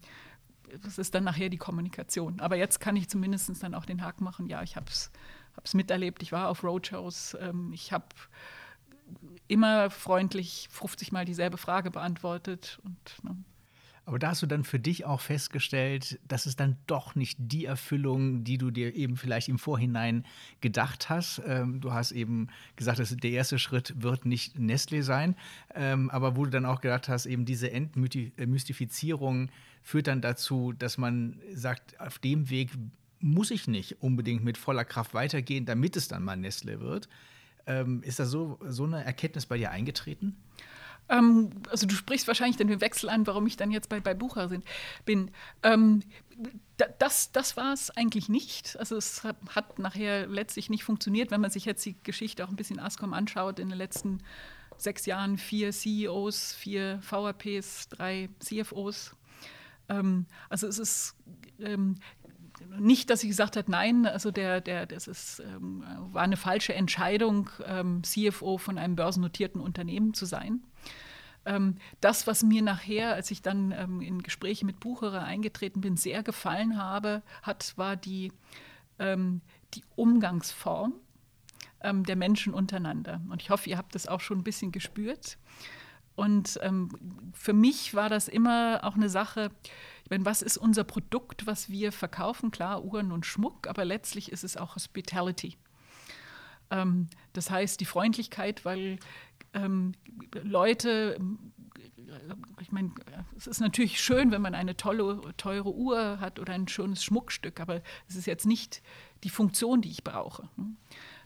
das ist dann nachher die Kommunikation. Aber jetzt kann ich zumindest dann auch den Haken machen, ja, ich habe es miterlebt, ich war auf Roadshows, ähm, ich habe immer freundlich 50 Mal dieselbe Frage beantwortet. Und, ne. Aber da hast du dann für dich auch festgestellt, dass es dann doch nicht die Erfüllung, die du dir eben vielleicht im Vorhinein gedacht hast. Ähm, du hast eben gesagt, dass der erste Schritt wird nicht Nestlé sein, ähm, aber wo du dann auch gedacht hast, eben diese Entmystifizierung führt dann dazu, dass man sagt, auf dem Weg muss ich nicht unbedingt mit voller Kraft weitergehen, damit es dann mal Nestlé wird. Ähm, ist da so, so eine Erkenntnis bei dir eingetreten? Ähm, also du sprichst wahrscheinlich den Wechsel an, warum ich dann jetzt bei, bei Bucher bin. Ähm, das, das war es eigentlich nicht. Also es hat nachher letztlich nicht funktioniert, wenn man sich jetzt die Geschichte auch ein bisschen ASCOM anschaut. In den letzten sechs Jahren vier CEOs, vier VAPs, drei CFOs. Ähm, also es ist ähm, nicht, dass ich gesagt habe, nein, also der, der, das ist, ähm, war eine falsche Entscheidung, ähm, CFO von einem börsennotierten Unternehmen zu sein. Ähm, das, was mir nachher, als ich dann ähm, in Gespräche mit Bucherer eingetreten bin, sehr gefallen habe, hat, war die, ähm, die Umgangsform ähm, der Menschen untereinander. Und ich hoffe, ihr habt das auch schon ein bisschen gespürt. Und ähm, für mich war das immer auch eine Sache, ich meine, was ist unser Produkt, was wir verkaufen? Klar, Uhren und Schmuck, aber letztlich ist es auch Hospitality. Ähm, das heißt, die Freundlichkeit, weil ähm, Leute, ich meine, es ist natürlich schön, wenn man eine tolle, teure Uhr hat oder ein schönes Schmuckstück, aber es ist jetzt nicht die Funktion, die ich brauche.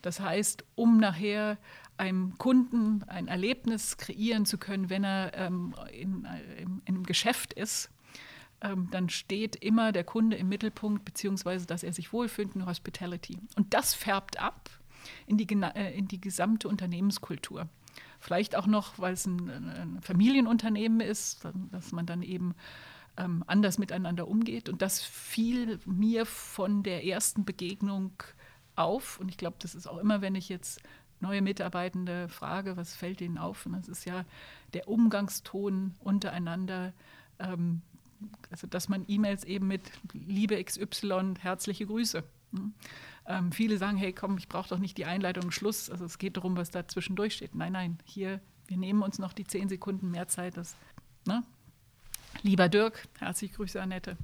Das heißt, um nachher einem Kunden ein Erlebnis kreieren zu können, wenn er ähm, in, in, in, einem Geschäft ist, ähm, dann steht immer der Kunde im Mittelpunkt, beziehungsweise dass er sich wohlfühlt in Hospitality. Und das färbt ab in die, äh, in die gesamte Unternehmenskultur. Vielleicht auch noch, weil es ein, ein Familienunternehmen ist, dass man dann eben ähm, anders miteinander umgeht. Und das fiel mir von der ersten Begegnung auf. Und ich glaube, das ist auch immer, wenn ich jetzt neue Mitarbeitende frage, was fällt ihnen auf? Und das ist ja der Umgangston untereinander. Ähm, also, dass man E-Mails eben mit Liebe XY, herzliche Grüße. Hm? Ähm, viele sagen, hey, komm, ich brauche doch nicht die Einleitung Schluss. Also es geht darum, was da zwischendurch steht. Nein, nein, hier, wir nehmen uns noch die zehn Sekunden mehr Zeit. Das, ne? Lieber Dirk, herzliche Grüße, Annette.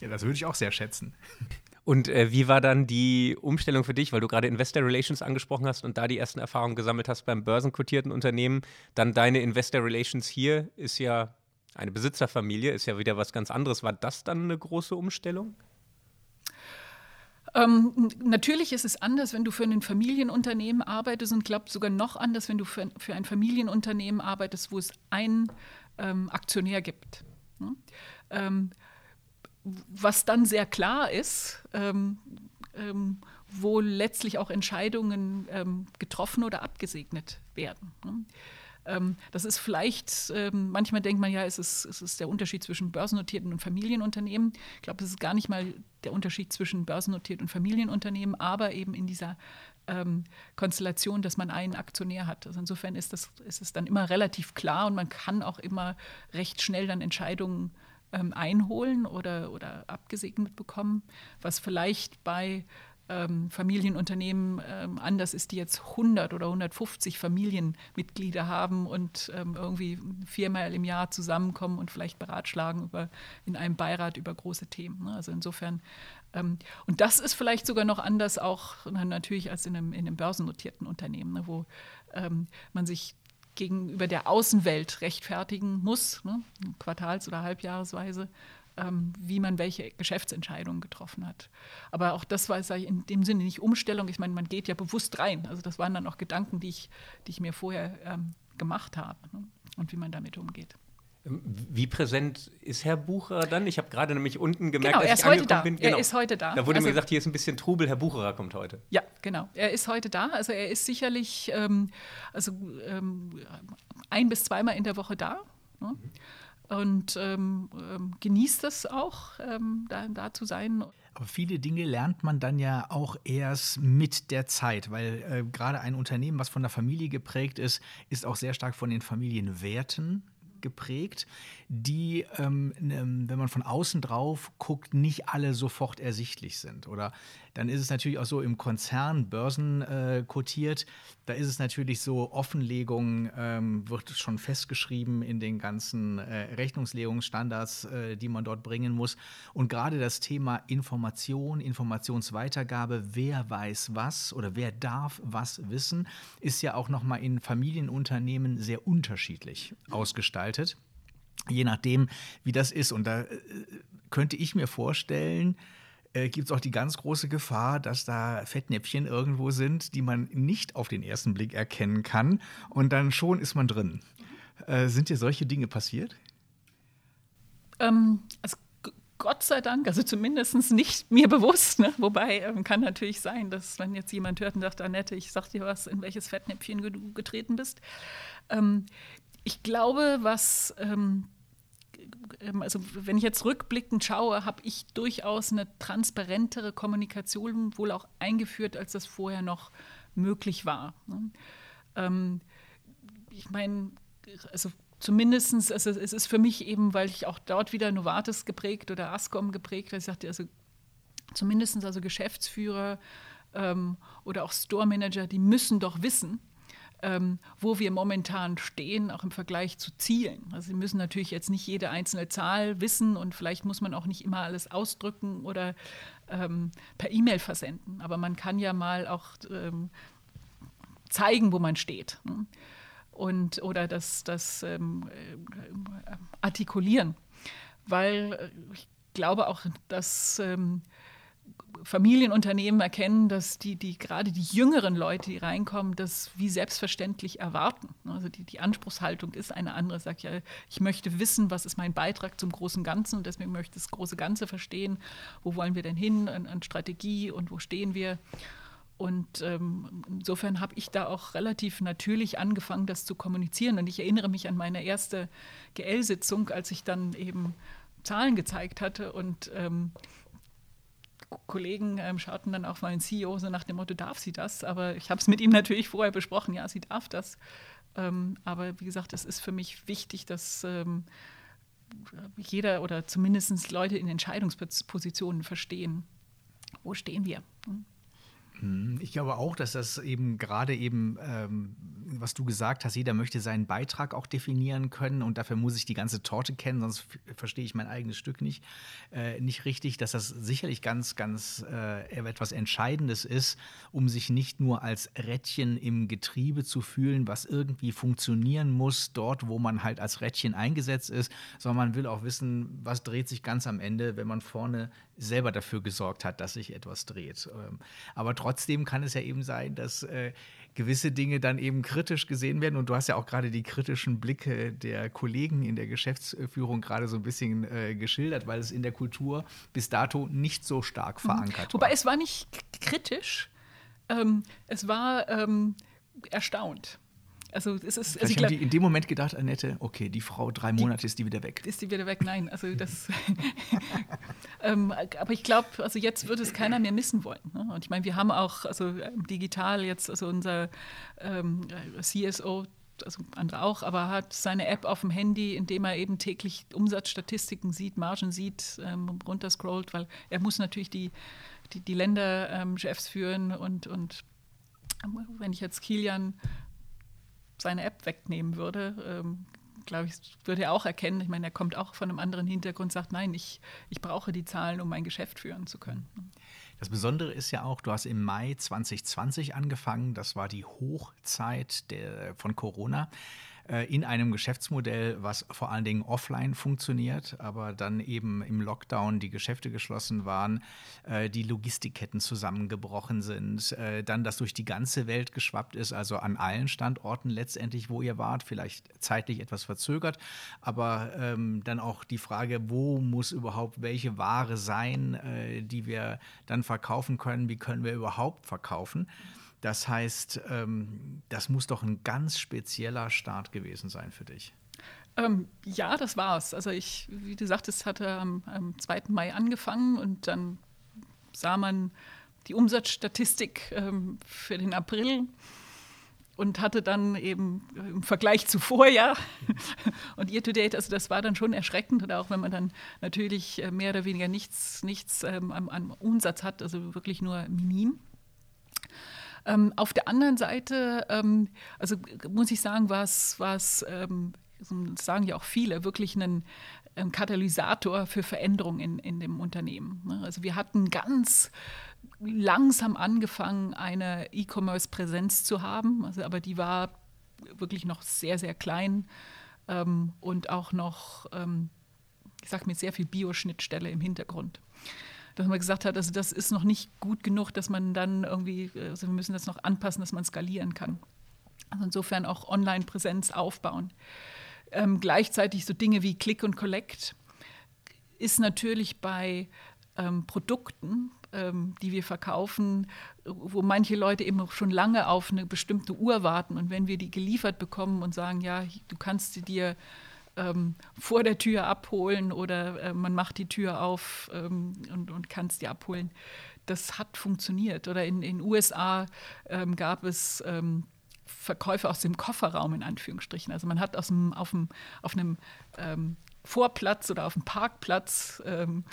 Ja, das würde ich auch sehr schätzen. Und äh, wie war dann die Umstellung für dich, weil du gerade Investor Relations angesprochen hast und da die ersten Erfahrungen gesammelt hast beim börsenkotierten Unternehmen? Dann deine Investor Relations hier ist ja eine Besitzerfamilie, ist ja wieder was ganz anderes. War das dann eine große Umstellung? Ähm, natürlich ist es anders, wenn du für ein Familienunternehmen arbeitest und glaube sogar noch anders, wenn du für, für, ein Familienunternehmen arbeitest, wo es einen ähm, Aktionär gibt. Hm? Ähm, was dann sehr klar ist, ähm, ähm, wo letztlich auch Entscheidungen ähm, getroffen oder abgesegnet werden. Hm? Das ist vielleicht, manchmal denkt man ja, es ist, es ist der Unterschied zwischen börsennotierten und Familienunternehmen. Ich glaube, es ist gar nicht mal der Unterschied zwischen börsennotierten und Familienunternehmen, aber eben in dieser ähm, Konstellation, dass man einen Aktionär hat. Also insofern ist, das, ist es dann immer relativ klar und man kann auch immer recht schnell dann Entscheidungen ähm, einholen oder, oder abgesegnet bekommen, was vielleicht bei ähm, Familienunternehmen ähm, anders ist, die jetzt 100 oder 150 Familienmitglieder haben und ähm, irgendwie viermal im Jahr zusammenkommen und vielleicht beratschlagen über, in einem Beirat über große Themen. Ne? Also insofern, ähm, und das ist vielleicht sogar noch anders auch natürlich als in einem, in einem börsennotierten Unternehmen, ne? wo ähm, man sich gegenüber der Außenwelt rechtfertigen muss, ne? quartals- oder halbjahresweise ähm, wie man welche Geschäftsentscheidungen getroffen hat. Aber auch das war ich, in dem Sinne nicht Umstellung. Ich meine, man geht ja bewusst rein. Also das waren dann auch Gedanken, die ich, die ich mir vorher ähm, gemacht habe ne? und wie man damit umgeht. Ähm, wie präsent ist Herr Bucherer dann? Ich habe gerade nämlich unten gemerkt, genau, dass er ist heute da. Bin. Genau. Er ist heute da. Da wurde also, mir gesagt, hier ist ein bisschen Trubel, Herr Bucherer kommt heute. Ja, genau. Er ist heute da. Also er ist sicherlich ähm, also, ähm, ein bis zweimal in der Woche da. Ne? Mhm und ähm, ähm, genießt es auch, ähm, da, da zu sein. Aber viele Dinge lernt man dann ja auch erst mit der Zeit, weil äh, gerade ein Unternehmen, was von der Familie geprägt ist, ist auch sehr stark von den Familienwerten geprägt, die, ähm, wenn man von außen drauf guckt, nicht alle sofort ersichtlich sind. Oder dann ist es natürlich auch so im Konzern, Börsen äh, da ist es natürlich so, Offenlegung ähm, wird schon festgeschrieben in den ganzen äh, Rechnungslegungsstandards, äh, die man dort bringen muss. Und gerade das Thema Information, Informationsweitergabe, wer weiß was oder wer darf was wissen, ist ja auch nochmal in Familienunternehmen sehr unterschiedlich ausgestaltet. Je nachdem, wie das ist. Und da äh, könnte ich mir vorstellen, äh, gibt es auch die ganz große Gefahr, dass da Fettnäpfchen irgendwo sind, die man nicht auf den ersten Blick erkennen kann. Und dann schon ist man drin. Äh, sind dir solche Dinge passiert? Ähm, also Gott sei Dank, also zumindest nicht mir bewusst. Ne? Wobei ähm, kann natürlich sein, dass wenn jetzt jemand hört und sagt, Annette, ich sag dir was, in welches Fettnäpfchen du getreten bist. Ähm, ich glaube, was ähm, ähm, also wenn ich jetzt rückblickend schaue, habe ich durchaus eine transparentere Kommunikation wohl auch eingeführt, als das vorher noch möglich war. Ne? Ähm, ich meine, also zumindest, also es ist für mich eben, weil ich auch dort wieder Novartis geprägt oder Ascom geprägt, weil ich sagte, also zumindest also Geschäftsführer ähm, oder auch Store Manager, die müssen doch wissen, ähm, wo wir momentan stehen, auch im Vergleich zu Zielen. Also Sie müssen natürlich jetzt nicht jede einzelne Zahl wissen und vielleicht muss man auch nicht immer alles ausdrücken oder ähm, per E-Mail versenden. Aber man kann ja mal auch ähm, zeigen, wo man steht. Ne? Und, oder das, das ähm, äh, artikulieren. Weil äh, ich glaube auch, dass ähm, Familienunternehmen erkennen, dass die, die gerade die jüngeren Leute, die reinkommen, das wie selbstverständlich erwarten. Also die, die Anspruchshaltung ist eine andere. Sagt ja, ich möchte wissen, was ist mein Beitrag zum großen Ganzen und deswegen möchte ich das große Ganze verstehen. Wo wollen wir denn hin an, an Strategie und wo stehen wir? Und ähm, insofern habe ich da auch relativ natürlich angefangen, das zu kommunizieren. Und ich erinnere mich an meine erste GL-Sitzung, als ich dann eben Zahlen gezeigt hatte und ähm, Kollegen ähm, schauten dann auch mal ein CEO so nach dem Motto, darf sie das? Aber ich habe es mit ihm natürlich vorher besprochen, ja, sie darf das. Ähm, aber wie gesagt, es ist für mich wichtig, dass ähm, jeder oder zumindest Leute in Entscheidungspositionen verstehen, wo stehen wir. Hm? Hm, ich glaube auch, dass das eben gerade eben, ähm, was du gesagt hast, jeder möchte seinen Beitrag auch definieren können und dafür muss ich die ganze Torte kennen, sonst verstehe ich mein eigenes Stück nicht, äh, nicht richtig, dass das sicherlich ganz, ganz äh, etwas Entscheidendes ist, um sich nicht nur als Rädchen im Getriebe zu fühlen, was irgendwie funktionieren muss, dort, wo man halt als Rädchen eingesetzt ist, sondern man will auch wissen, was dreht sich ganz am Ende, wenn man vorne selber dafür gesorgt hat, dass sich etwas dreht. Ähm, aber trotzdem kann es ja eben sein, dass äh, gewisse Dinge dann eben kritisch gesehen werden. Und du hast ja auch gerade die kritischen Blicke der Kollegen in der Geschäftsführung gerade so ein bisschen äh, geschildert, weil es in der Kultur bis dato nicht so stark mhm. verankert mhm. Wobei war. es war nicht kritisch, ähm, es war ähm, erstaunt. Also es ist. Also ich haben die in dem Moment gedacht, Annette, okay, die Frau drei Monate die, ist die wieder weg. Ist die wieder weg? Nein, also das. ähm, aber ich glaube, also jetzt würde es keiner mehr missen wollen. Ne? Und ich meine, wir haben auch also ähm, digital jetzt also unser ähm, CSO also andere auch, aber hat seine App auf dem Handy, in dem er eben täglich Umsatzstatistiken sieht, Margen sieht, ähm, runterscrollt, weil er muss natürlich die, die, die Länderchefs ähm, führen und, und wenn ich jetzt Kilian seine App wegnehmen würde, ähm, glaube ich, würde er auch erkennen. Ich meine, er kommt auch von einem anderen Hintergrund, sagt, nein, ich, ich brauche die Zahlen, um mein Geschäft führen zu können. Das Besondere ist ja auch, du hast im Mai 2020 angefangen, das war die Hochzeit der, von Corona. Äh, in einem Geschäftsmodell, was vor allen Dingen offline funktioniert, aber dann eben im Lockdown die Geschäfte geschlossen waren, äh, die Logistikketten zusammengebrochen sind, äh, dann das durch die ganze Welt geschwappt ist, also an allen Standorten letztendlich, wo ihr wart, vielleicht zeitlich etwas verzögert, aber ähm, dann auch die Frage, wo muss überhaupt welche Ware sein, die wir dann verkaufen können, wie können wir überhaupt verkaufen. Das heißt, ähm, das muss doch ein ganz spezieller Start gewesen sein für dich. Ähm, ja, das war's. Also ich, wie du sagtest, hatte am, am 2. Mai angefangen und dann sah man die Umsatzstatistik ähm, für den April und hatte dann eben im Vergleich zu Vorjahr und Year to Date, also das war dann schon erschreckend und auch wenn man dann natürlich äh, mehr oder weniger nichts, nichts ähm, am, am, Umsatz hat, also wirklich nur minim. Ähm, auf der anderen Seite, ähm, also muss ich sagen, war es, ähm, sagen ja auch viele, wirklich ein, ein Katalysator für Veränderungen in, in dem Unternehmen. Ne? Also wir hatten ganz langsam angefangen, eine E-Commerce-Präsenz zu haben, also, aber die war wirklich noch sehr, sehr klein ähm, und auch noch, ähm, ich sage mit sehr viel Bioschnittstelle im Hintergrund dass man gesagt hat, also das ist noch nicht gut genug, dass man dann irgendwie, also wir müssen das noch anpassen, dass man skalieren kann. Also insofern auch Online-Präsenz aufbauen. Ähm, gleichzeitig so Dinge wie Click und Collect ist natürlich bei ähm, Produkten, ähm, die wir verkaufen, wo manche Leute eben schon lange auf eine bestimmte Uhr warten. Und wenn wir die geliefert bekommen und sagen, ja, du kannst sie dir ähm, vor der Tür abholen oder äh, man macht die Tür auf ähm, und, und kann es dir abholen. Das hat funktioniert. Oder in den USA ähm, gab es ähm, Verkäufe aus dem Kofferraum in Anführungsstrichen. Also man hat aus dem, auf, dem, auf einem ähm, Vorplatz oder auf dem Parkplatz ähm,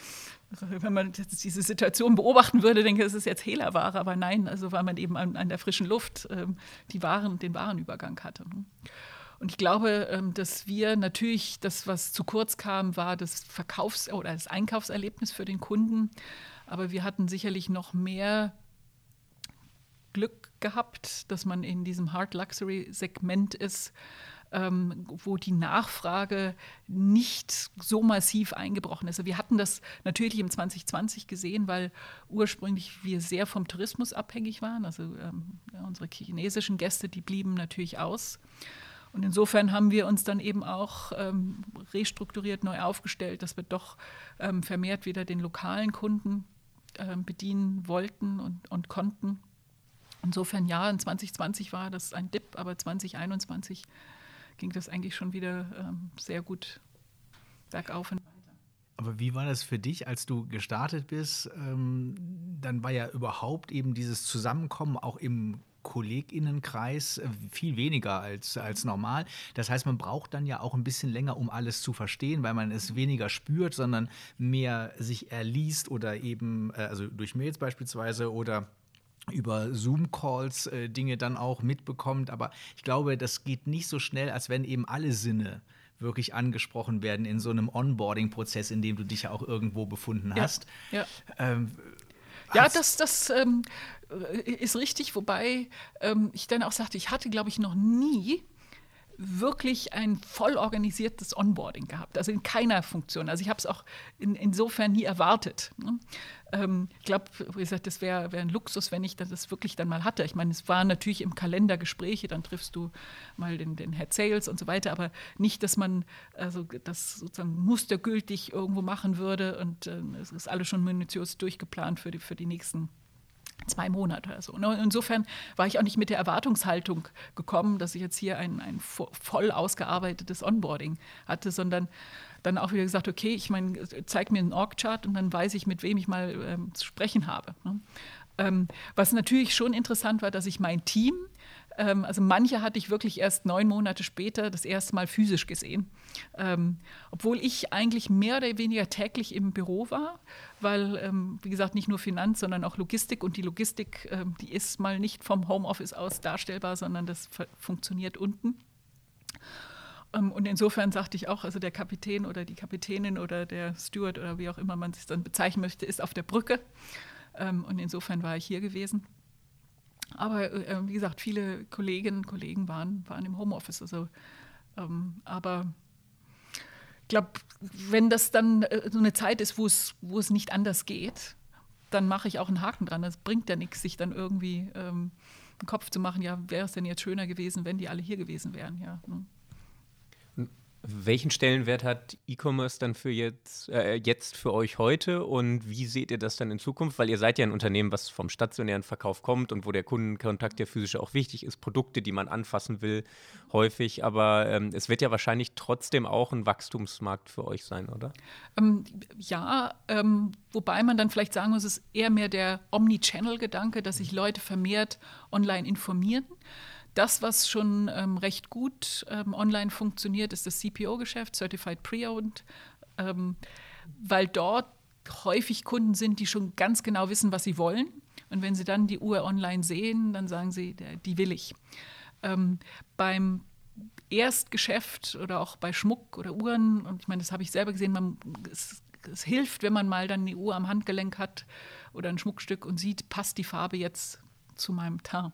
wenn man diese Situation beobachten würde, denke ich, es ist jetzt Hehlerware, aber nein, also weil man eben an, an der frischen Luft ähm, die Waren, den Warenübergang hatte. Und ich glaube, ähm, dass wir natürlich, das, was zu kurz kam, war das Verkaufs- oder das Einkaufserlebnis für den Kunden. Aber wir hatten sicherlich noch mehr Glück gehabt, dass man in diesem Hard Luxury Segment ist, ähm, wo die Nachfrage nicht so massiv eingebrochen ist. Also wir hatten das natürlich im 2020 gesehen, weil ursprünglich wir sehr vom Tourismus abhängig waren. Also ähm, unsere chinesischen Gäste, die blieben natürlich aus. Und insofern haben wir uns dann eben auch ähm, restrukturiert, neu aufgestellt, dass wir doch ähm, vermehrt wieder den lokalen Kunden ähm, bedienen wollten und, und konnten. Insofern ja, in 2020 war das ein Dip, aber 2021 ging das eigentlich schon wieder ähm, sehr gut bergauf und. Aber wie war das für dich, als du gestartet bist? Ähm, dann war ja überhaupt eben dieses Zusammenkommen auch im KollegInnenkreis äh, viel weniger als, als normal. Das heißt, man braucht dann ja auch ein bisschen länger, um alles zu verstehen, weil man es weniger spürt, sondern mehr sich erliest oder eben, äh, also durch Mails beispielsweise oder über Zoom-Calls äh, Dinge dann auch mitbekommt. Aber ich glaube, das geht nicht so schnell, als wenn eben alle Sinne wirklich angesprochen werden in so einem Onboarding-Prozess, in dem du dich ja auch irgendwo befunden hast. Ja, ja. Ähm, ja das, das ähm, ist richtig, wobei ähm, ich dann auch sagte, ich hatte, glaube ich, noch nie wirklich ein voll organisiertes Onboarding gehabt, also in keiner Funktion. Also ich habe es auch in, insofern nie erwartet. Ne? Ähm, ich glaube, wie gesagt, das wäre wär ein Luxus, wenn ich das wirklich dann mal hatte. Ich meine, es waren natürlich im Kalender Gespräche, dann triffst du mal den, den Head Sales und so weiter, aber nicht, dass man also das sozusagen mustergültig irgendwo machen würde und äh, es ist alles schon minutiös durchgeplant für die, für die nächsten zwei Monate oder so. Ne? Insofern war ich auch nicht mit der Erwartungshaltung gekommen, dass ich jetzt hier ein, ein voll ausgearbeitetes Onboarding hatte, sondern dann auch wieder gesagt, okay, ich meine, zeig mir einen Org-Chart und dann weiß ich, mit wem ich mal ähm, zu sprechen habe. Ne? Ähm, was natürlich schon interessant war, dass ich mein Team ähm, also manche hatte ich wirklich erst neun Monate später das erste Mal physisch gesehen. Ähm, obwohl ich eigentlich mehr oder weniger täglich im Büro war, weil, ähm, wie gesagt, nicht nur Finanz, sondern auch Logistik. Und die Logistik, ähm, die ist mal nicht vom Homeoffice aus darstellbar, sondern das funktioniert unten. Ähm, und insofern sagte ich auch, also der Kapitän oder die Kapitänin oder der Steward oder wie auch immer man sich dann bezeichnen möchte, ist auf der Brücke. Ähm, und insofern war ich hier gewesen. Aber äh, wie gesagt, viele Kolleginnen und Kollegen waren, waren im Homeoffice. Also, ähm, aber ich glaube, wenn das dann äh, so eine Zeit ist, wo es, nicht anders geht, dann mache ich auch einen Haken dran. Es bringt ja nichts, sich dann irgendwie ähm, einen Kopf zu machen, ja, wäre es denn jetzt schöner gewesen, wenn die alle hier gewesen wären, ja. Ne? Welchen Stellenwert hat E-Commerce dann für jetzt, äh, jetzt für euch heute und wie seht ihr das dann in Zukunft? Weil ihr seid ja ein Unternehmen, was vom stationären Verkauf kommt und wo der Kundenkontakt ja physisch auch wichtig ist, Produkte, die man anfassen will, häufig. Aber ähm, es wird ja wahrscheinlich trotzdem auch ein Wachstumsmarkt für euch sein, oder? Ähm, ja, ähm, wobei man dann vielleicht sagen muss, es ist eher mehr der Omnichannel-Gedanke, dass sich Leute vermehrt online informieren. Das, was schon ähm, recht gut ähm, online funktioniert, ist das CPO-Geschäft, Certified Pre-Owned, ähm, weil dort häufig Kunden sind, die schon ganz genau wissen, was sie wollen. Und wenn sie dann die Uhr online sehen, dann sagen sie, die will ich. Ähm, beim Erstgeschäft oder auch bei Schmuck oder Uhren, und ich meine, das habe ich selber gesehen, man, es, es hilft, wenn man mal dann eine Uhr am Handgelenk hat oder ein Schmuckstück und sieht, passt die Farbe jetzt zu meinem Teint.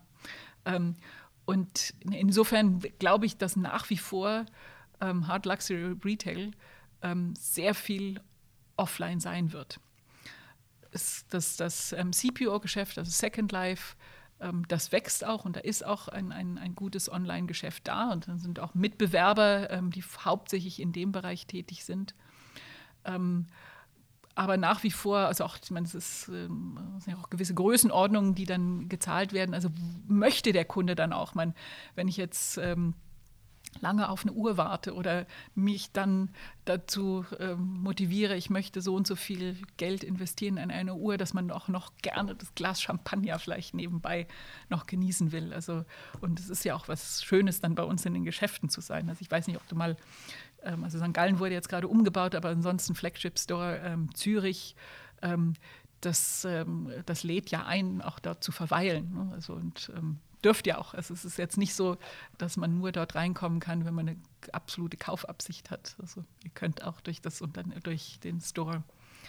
Ähm, und insofern glaube ich, dass nach wie vor ähm, Hard Luxury Retail ähm, sehr viel offline sein wird. Es, das das ähm, CPO-Geschäft, also Second Life, ähm, das wächst auch und da ist auch ein, ein, ein gutes Online-Geschäft da und dann sind auch Mitbewerber, ähm, die hauptsächlich in dem Bereich tätig sind. Aber nach wie vor, also auch, ich meine, es ist, ähm, sind ja auch gewisse Größenordnungen, die dann gezahlt werden. Also möchte der Kunde dann auch, man, wenn ich jetzt ähm, lange auf eine Uhr warte oder mich dann dazu ähm, motiviere, ich möchte so und so viel Geld investieren in eine Uhr, dass man auch noch gerne das Glas Champagner vielleicht nebenbei noch genießen will. Also und es ist ja auch was Schönes, dann bei uns in den Geschäften zu sein. Also ich weiß nicht, ob du mal also St. Gallen wurde jetzt gerade umgebaut, aber ansonsten Flagship Store ähm, Zürich, ähm, das, ähm, das lädt ja ein, auch dort zu verweilen. Ne? Also, und ähm, dürft ja auch. Also es ist jetzt nicht so, dass man nur dort reinkommen kann, wenn man eine absolute Kaufabsicht hat. Also ihr könnt auch durch, das, durch den Store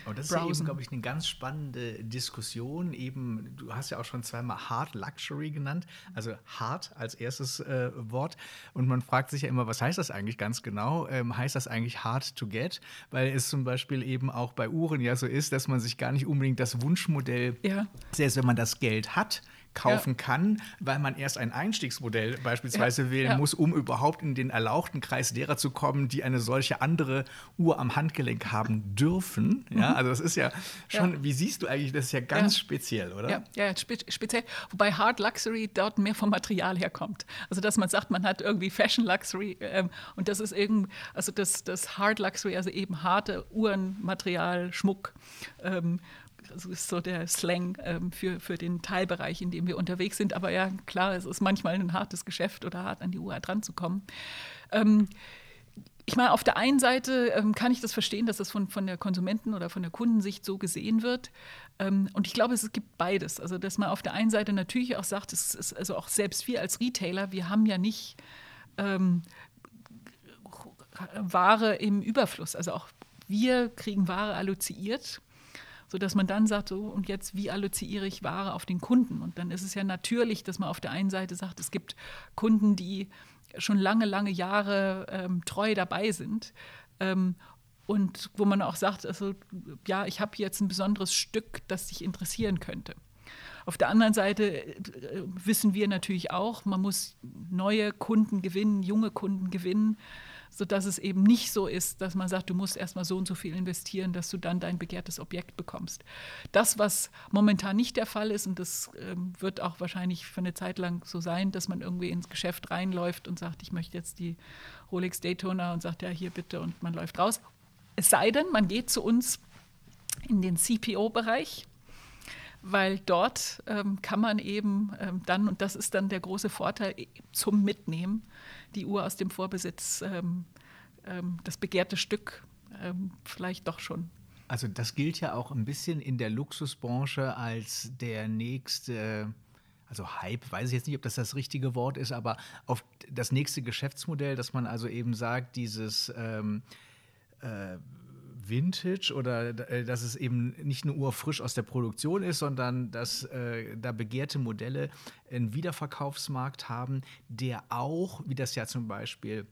und das browsen. ist eben, glaube ich, eine ganz spannende Diskussion. Eben, du hast ja auch schon zweimal Hard Luxury genannt, also hard als erstes äh, Wort. Und man fragt sich ja immer, was heißt das eigentlich ganz genau? Ähm, heißt das eigentlich hard to get? Weil es zum Beispiel eben auch bei Uhren ja so ist, dass man sich gar nicht unbedingt das Wunschmodell, ja. selbst wenn man das Geld hat, kaufen ja. kann, weil man erst ein Einstiegsmodell beispielsweise ja. wählen ja. muss, um überhaupt in den erlauchten Kreis derer zu kommen, die eine solche andere Uhr am Handgelenk haben dürfen. Ja, mhm. also das ist ja schon, wie siehst du eigentlich, das ist ja ganz speziell, oder? Ja, ja spe speziell. Wobei Hard Luxury dort mehr vom Material herkommt. Also dass man sagt, man hat irgendwie Fashion Luxury ähm, und das ist irgendwie, also das, das Hard Luxury, also eben harte Uhren, Material, Schmuck. Ähm, das ist so der Slang ähm, für, für den Teilbereich, in dem wir unterwegs sind. Aber ja, klar, es ist manchmal ein hartes Geschäft oder hart an die Uhr dran zu kommen. Ähm, ich meine, auf der einen Seite ähm, kann ich das verstehen, dass das von, von der Konsumenten- oder von der Kundensicht so gesehen wird. Ähm, und ich glaube, es gibt beides. Also, dass man auf der einen Seite natürlich auch sagt, es ist also auch selbst wir als Retailer, wir haben ja nicht ähm, Ware im Überfluss. Also auch wir kriegen Ware alloziert sodass man dann sagt, so und jetzt, wie alloziere ich Ware auf den Kunden? Und dann ist es ja natürlich, dass man auf der einen Seite sagt, es gibt Kunden, die schon lange, lange Jahre ähm, treu dabei sind. Ähm, und wo man auch sagt, also ja, ich habe jetzt ein besonderes Stück, das dich interessieren könnte. Auf der anderen Seite äh, wissen wir natürlich auch, man muss neue Kunden gewinnen, junge Kunden gewinnen sodass es eben nicht so ist, dass man sagt, du musst erstmal so und so viel investieren, dass du dann dein begehrtes Objekt bekommst. Das, was momentan nicht der Fall ist, und das ähm, wird auch wahrscheinlich für eine Zeit lang so sein, dass man irgendwie ins Geschäft reinläuft und sagt, ich möchte jetzt die Rolex Daytona und sagt, ja, hier bitte, und man läuft raus. Es sei denn, man geht zu uns in den CPO-Bereich weil dort ähm, kann man eben ähm, dann, und das ist dann der große Vorteil zum Mitnehmen, die Uhr aus dem Vorbesitz, ähm, ähm, das begehrte Stück ähm, vielleicht doch schon. Also das gilt ja auch ein bisschen in der Luxusbranche als der nächste also Hype, weiß ich jetzt nicht, ob das das richtige Wort ist, aber auf das nächste Geschäftsmodell, dass man also eben sagt, dieses ähm, äh, Vintage oder äh, dass es eben nicht eine Uhr frisch aus der Produktion ist, sondern dass äh, da begehrte Modelle einen Wiederverkaufsmarkt haben, der auch, wie das ja zum Beispiel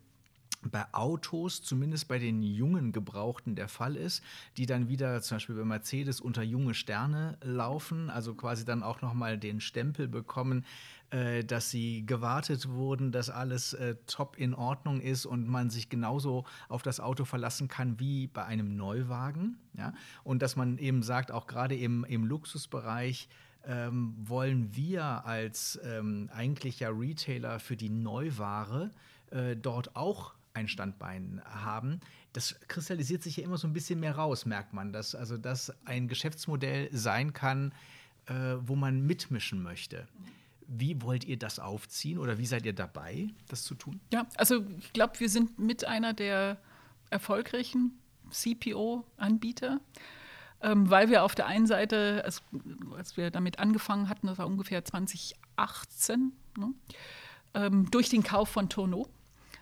bei Autos, zumindest bei den jungen Gebrauchten der Fall ist, die dann wieder zum Beispiel bei Mercedes unter junge Sterne laufen, also quasi dann auch nochmal den Stempel bekommen, äh, dass sie gewartet wurden, dass alles äh, top in Ordnung ist und man sich genauso auf das Auto verlassen kann wie bei einem Neuwagen. Ja? Und dass man eben sagt, auch gerade im, im Luxusbereich, ähm, wollen wir als ähm, eigentlicher Retailer für die Neuware äh, dort auch ein Standbein haben. Das kristallisiert sich ja immer so ein bisschen mehr raus, merkt man, dass also das ein Geschäftsmodell sein kann, äh, wo man mitmischen möchte. Wie wollt ihr das aufziehen oder wie seid ihr dabei, das zu tun? Ja, also ich glaube, wir sind mit einer der erfolgreichen CPO-Anbieter, ähm, weil wir auf der einen Seite, als, als, wir damit angefangen hatten, das war ungefähr 2018, ne, ähm, durch den Kauf von Tono,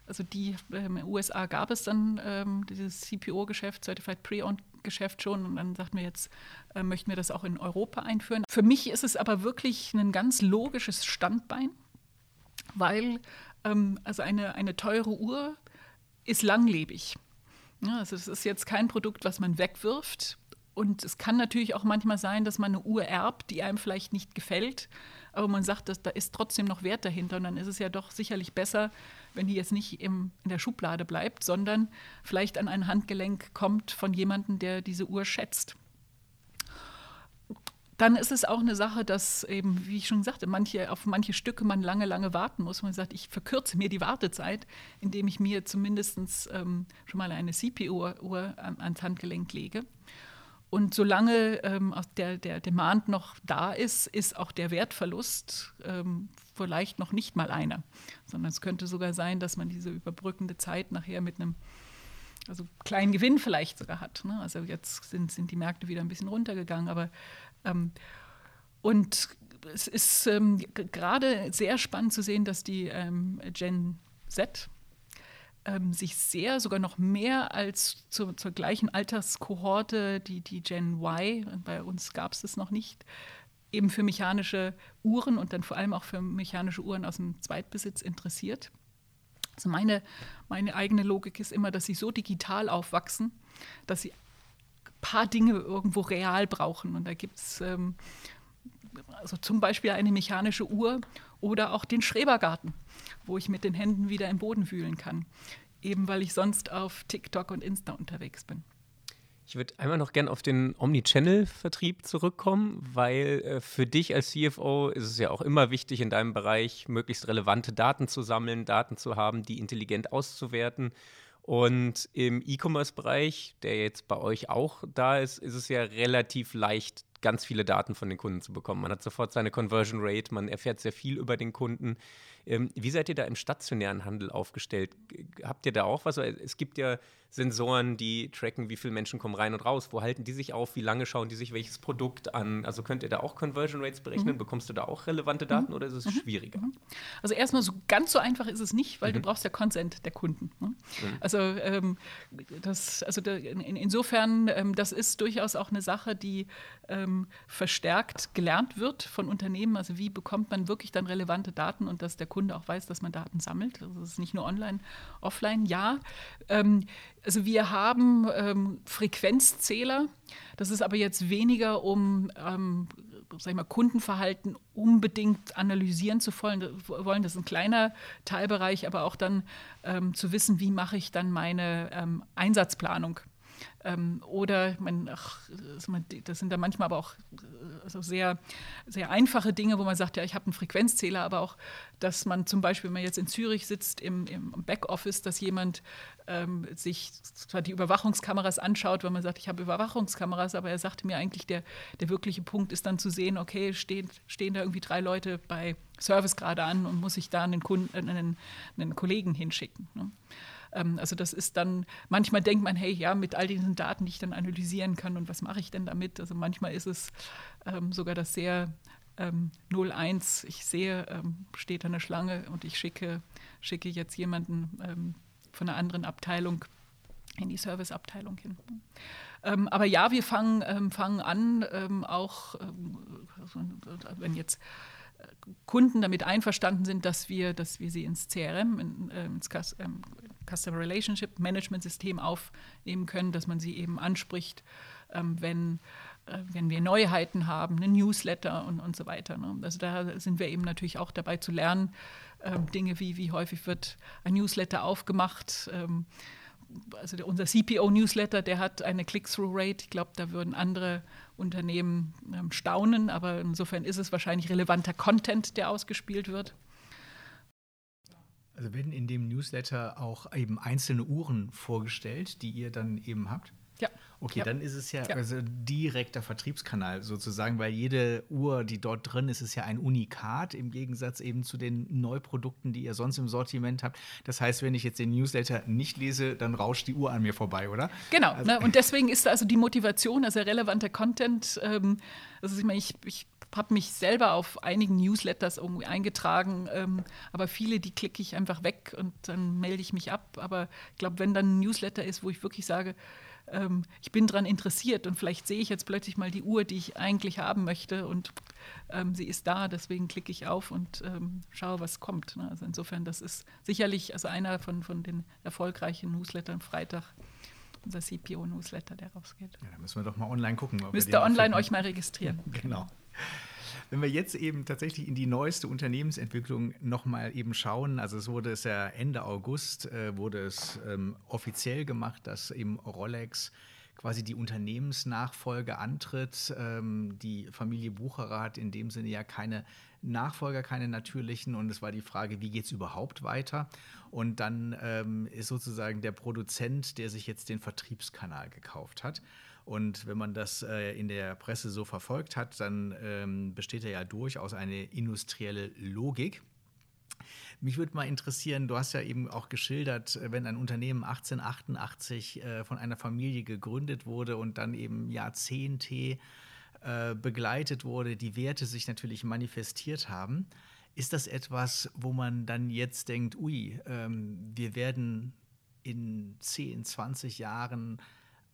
also die ähm, in den USA gab es dann ähm, dieses CPO-Geschäft, Certified Pre-Owned-Geschäft schon und dann sagten wir jetzt, äh, möchten wir das auch in Europa einführen. Für mich ist es aber wirklich ein ganz logisches Standbein, weil ähm, also eine, eine teure Uhr ist langlebig. Ja, also es ist jetzt kein Produkt, was man wegwirft. Und es kann natürlich auch manchmal sein, dass man eine Uhr erbt, die einem vielleicht nicht gefällt, aber man sagt, dass, da ist trotzdem noch Wert dahinter. Und dann ist es ja doch sicherlich besser, wenn die jetzt nicht im, in der Schublade bleibt, sondern vielleicht an ein Handgelenk kommt von jemandem, der diese Uhr schätzt. Dann ist es auch eine Sache, dass eben, wie ich schon sagte, manche, auf manche Stücke man lange, lange warten muss. Man sagt, ich verkürze mir die Wartezeit, indem ich mir zumindest ähm, schon mal eine CPU-Uhr ans Handgelenk lege. Und solange ähm, der, der Demand noch da ist, ist auch der Wertverlust ähm, vielleicht noch nicht mal einer. Sondern es könnte sogar sein, dass man diese überbrückende Zeit nachher mit einem also kleinen Gewinn vielleicht sogar hat. Ne? Also jetzt sind, sind die Märkte wieder ein bisschen runtergegangen, aber ähm, und es ist ähm, gerade sehr spannend zu sehen, dass die ähm, Gen Z ähm, sich sehr, sogar noch mehr als zu, zur gleichen Alterskohorte, die, die Gen Y, bei uns gab es das noch nicht, eben für mechanische Uhren und dann vor allem auch für mechanische Uhren aus dem Zweitbesitz interessiert. Also meine, meine eigene Logik ist immer, dass sie so digital aufwachsen, dass sie ein paar Dinge irgendwo real brauchen. Und da gibt es ähm, also zum Beispiel eine mechanische Uhr oder auch den Schrebergarten, wo ich mit den Händen wieder im Boden wühlen kann, eben weil ich sonst auf TikTok und Insta unterwegs bin. Ich würde einmal noch gern auf den Omnichannel-Vertrieb zurückkommen, weil äh, für dich als CFO ist es ja auch immer wichtig, in deinem Bereich möglichst relevante Daten zu sammeln, Daten zu haben, die intelligent auszuwerten. Und im E-Commerce-Bereich, der jetzt bei euch auch da ist, ist es ja relativ leicht, ganz viele Daten von den Kunden zu bekommen. Man hat sofort seine Conversion Rate, man erfährt sehr viel über den Kunden. Ähm, wie seid ihr da im stationären Handel aufgestellt? Habt ihr da auch was? Es gibt ja Sensoren, die tracken, wie viele Menschen kommen rein und raus. Wo halten die sich auf? Wie lange schauen die sich welches Produkt an? Also könnt ihr da auch Conversion Rates berechnen? Mhm. Bekommst du da auch relevante Daten mhm. oder ist es mhm. schwieriger? Mhm. Also erstmal so ganz so einfach ist es nicht, weil du mhm. brauchst ja Consent der Kunden. Ne? Mhm. Also, ähm, das, also da, in, insofern, ähm, das ist durchaus auch eine Sache, die ähm, verstärkt gelernt wird von Unternehmen. Also wie bekommt man wirklich dann relevante Daten und dass der Kunde auch weiß, dass man Daten sammelt. Also es ist nicht nur online, offline. Ja, ähm, also wir haben ähm, Frequenzzähler. Das ist aber jetzt weniger, um ähm, sag ich mal, Kundenverhalten unbedingt analysieren zu wollen. Das ist ein kleiner Teilbereich, aber auch dann ähm, zu wissen, wie mache ich dann meine ähm, Einsatzplanung. Ähm, oder man, ach, das sind da manchmal aber auch also sehr, sehr einfache Dinge, wo man sagt, ja, ich habe einen Frequenzzähler, aber auch, dass man zum Beispiel, wenn man jetzt in Zürich sitzt im, im Backoffice, dass jemand ähm, sich zwar die Überwachungskameras anschaut, wenn man sagt, ich habe Überwachungskameras, aber er sagte mir eigentlich, der, der wirkliche Punkt ist dann zu sehen, okay, stehen, stehen da irgendwie drei Leute bei Service gerade an und muss ich da einen, Kunden, einen, einen Kollegen hinschicken. Ne? Ähm, also das ist dann, manchmal denkt man, hey, ja, mit all diesen Daten, die ich dann analysieren kann und was mache ich denn damit? Also manchmal ist es ähm, sogar das sehr ähm, 01, ich sehe, ähm, steht da eine Schlange und ich schicke, schicke jetzt jemanden von einer anderen Abteilung in die Serviceabteilung hin. Ähm, aber ja, wir fangen, ähm, fangen an, ähm, auch wenn jetzt Kunden damit einverstanden sind, dass wir, dass wir sie ins CRM, in, äh, ins ähm, Customer Relationship Management System aufnehmen können, dass man sie eben anspricht, ähm, wenn, äh, wenn wir Neuheiten haben, eine Newsletter und, und so weiter. Ne? Also da sind wir eben natürlich auch dabei zu lernen, ähm, Dinge wie, wie häufig wird ein Newsletter aufgemacht. Ähm, also unser CPO-Newsletter, der hat eine Click-Through-Rate. Ich glaube, da würden andere Unternehmen ähm, staunen, aber insofern ist es wahrscheinlich relevanter Content, der ausgespielt wird. Also werden in dem Newsletter auch eben einzelne Uhren vorgestellt, die ihr dann eben habt? Ja. Okay, ja. dann ist es ja, ja, also direkter Vertriebskanal sozusagen, weil jede Uhr, die dort drin ist, ist ja ein Unikat im Gegensatz eben zu den Neuprodukten, die ihr sonst im Sortiment habt. Das heißt, wenn ich jetzt den Newsletter nicht lese, dann rauscht die Uhr an mir vorbei, oder? Genau. Also ne, und deswegen ist also die Motivation, also relevanter Content. Ähm, also ich meine, ich, ich habe mich selber auf einigen Newsletters irgendwie eingetragen, ähm, aber viele, die klicke ich einfach weg und dann melde ich mich ab. Aber ich glaube, wenn dann ein Newsletter ist, wo ich wirklich sage, ähm, ich bin daran interessiert und vielleicht sehe ich jetzt plötzlich mal die Uhr, die ich eigentlich haben möchte und ähm, sie ist da, deswegen klicke ich auf und ähm, schaue, was kommt. Ne? Also insofern, das ist sicherlich also einer von, von den erfolgreichen Newslettern Freitag unser CPO-Newsletter, der rausgeht. Ja, da müssen wir doch mal online gucken. Müsst ihr online euch mal registrieren. Genau. Wenn wir jetzt eben tatsächlich in die neueste Unternehmensentwicklung nochmal eben schauen, also es wurde es ja Ende August, äh, wurde es ähm, offiziell gemacht, dass eben Rolex quasi die Unternehmensnachfolge antritt. Ähm, die Familie Bucherer hat in dem Sinne ja keine Nachfolger, keine natürlichen. Und es war die Frage, wie geht es überhaupt weiter? Und dann ähm, ist sozusagen der Produzent, der sich jetzt den Vertriebskanal gekauft hat. Und wenn man das äh, in der Presse so verfolgt hat, dann ähm, besteht ja durchaus eine industrielle Logik. Mich würde mal interessieren, du hast ja eben auch geschildert, wenn ein Unternehmen 1888 äh, von einer Familie gegründet wurde und dann eben Jahrzehnte äh, begleitet wurde, die Werte sich natürlich manifestiert haben. Ist das etwas, wo man dann jetzt denkt, ui, ähm, wir werden in 10, 20 Jahren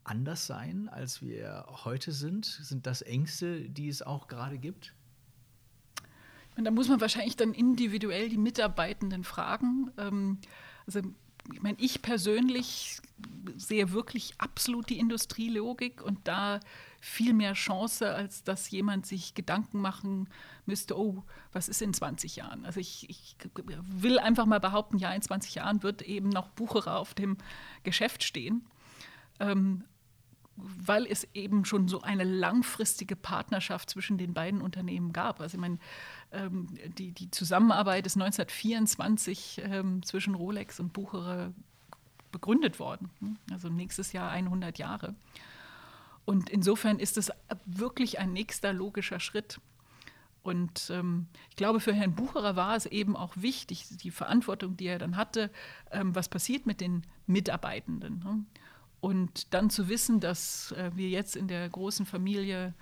anders sein, als wir heute sind? Sind das Ängste, die es auch gerade gibt? Da muss man wahrscheinlich dann individuell die Mitarbeitenden fragen. Ähm, also ich meine, ich persönlich sehe wirklich absolut die Industrielogik und da viel mehr Chance, als dass jemand sich Gedanken machen müsste, oh, was ist in 20 Jahren? Also ich, ich will einfach mal behaupten, ja, in 20 Jahren wird eben noch Bucherer auf dem Geschäft stehen. Ähm, weil es eben schon so eine langfristige Partnerschaft zwischen den beiden Unternehmen gab. Also ich meine, ähm, die, die Zusammenarbeit ist 1924 ähm, zwischen Rolex und Bucherer begründet worden. Also nächstes Jahr 100 Jahre. Und insofern ist es wirklich ein nächster logischer Schritt. Und ähm, ich glaube, für Herrn Bucherer war es eben auch wichtig, die Verantwortung, die er dann hatte, ähm, was passiert mit den Mitarbeitenden. Ne? Und dann zu wissen, dass äh, wir jetzt in der großen Familie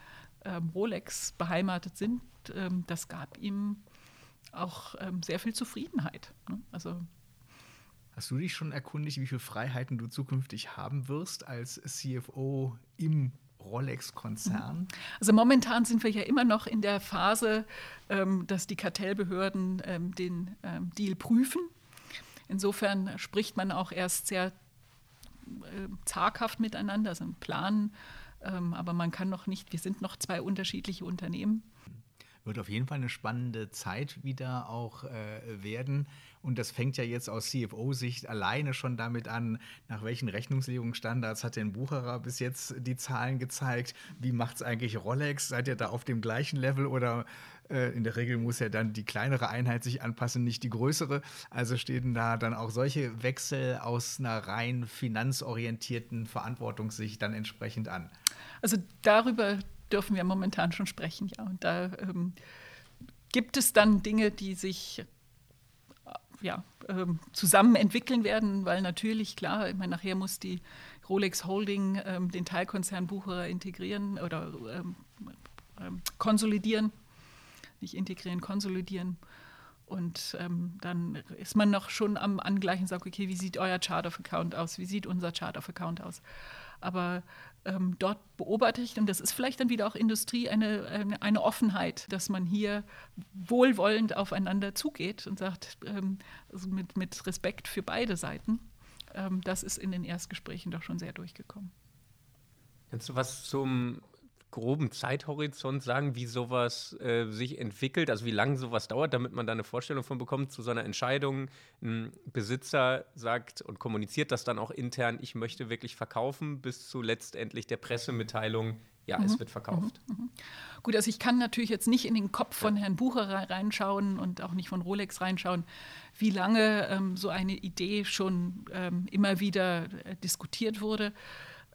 ähm, Rolex beheimatet sind, ähm, das gab ihm auch ähm, sehr viel Zufriedenheit. Ne? Also Hast du dich schon erkundigt, wie viele Freiheiten du zukünftig haben wirst als CFO im Rolex-Konzern? Mhm. Also momentan sind wir ja immer noch in der Phase, ähm, dass die Kartellbehörden ähm, den ähm, Deal prüfen. Insofern spricht man auch erst sehr äh, zaghaft miteinander, also ein Plan, ähm, aber man kann noch nicht, wir sind noch zwei unterschiedliche Unternehmen. Wird auf jeden Fall eine spannende Zeit wieder auch äh, werden. Und das fängt ja jetzt aus CFO-Sicht alleine schon damit an, nach welchen Rechnungslegungsstandards hat denn Bucherer bis jetzt die Zahlen gezeigt? Wie macht es eigentlich Rolex? Seid ihr da auf dem gleichen Level oder in der Regel muss ja dann die kleinere Einheit sich anpassen, nicht die größere. Also stehen da dann auch solche Wechsel aus einer rein finanzorientierten Verantwortungssicht dann entsprechend an. Also darüber dürfen wir momentan schon sprechen, ja. Und da ähm, gibt es dann Dinge, die sich äh, ja, ähm, zusammen entwickeln werden, weil natürlich, klar, ich meine, nachher muss die Rolex Holding ähm, den Teilkonzern Bucherer integrieren oder ähm, ähm, konsolidieren nicht integrieren, konsolidieren. Und ähm, dann ist man noch schon am Angleichen sagt, okay, wie sieht euer Chart of Account aus? Wie sieht unser Chart of Account aus? Aber ähm, dort beobachte ich, und das ist vielleicht dann wieder auch Industrie, eine, eine, eine Offenheit, dass man hier wohlwollend aufeinander zugeht und sagt, ähm, also mit, mit Respekt für beide Seiten. Ähm, das ist in den Erstgesprächen doch schon sehr durchgekommen. Kannst du was zum groben Zeithorizont sagen, wie sowas äh, sich entwickelt, also wie lange sowas dauert, damit man da eine Vorstellung von bekommt zu so einer Entscheidung. Ein Besitzer sagt und kommuniziert das dann auch intern, ich möchte wirklich verkaufen, bis zu letztendlich der Pressemitteilung, ja, mhm. es wird verkauft. Mhm. Mhm. Gut, also ich kann natürlich jetzt nicht in den Kopf von Herrn Bucher reinschauen und auch nicht von Rolex reinschauen, wie lange ähm, so eine Idee schon ähm, immer wieder äh, diskutiert wurde.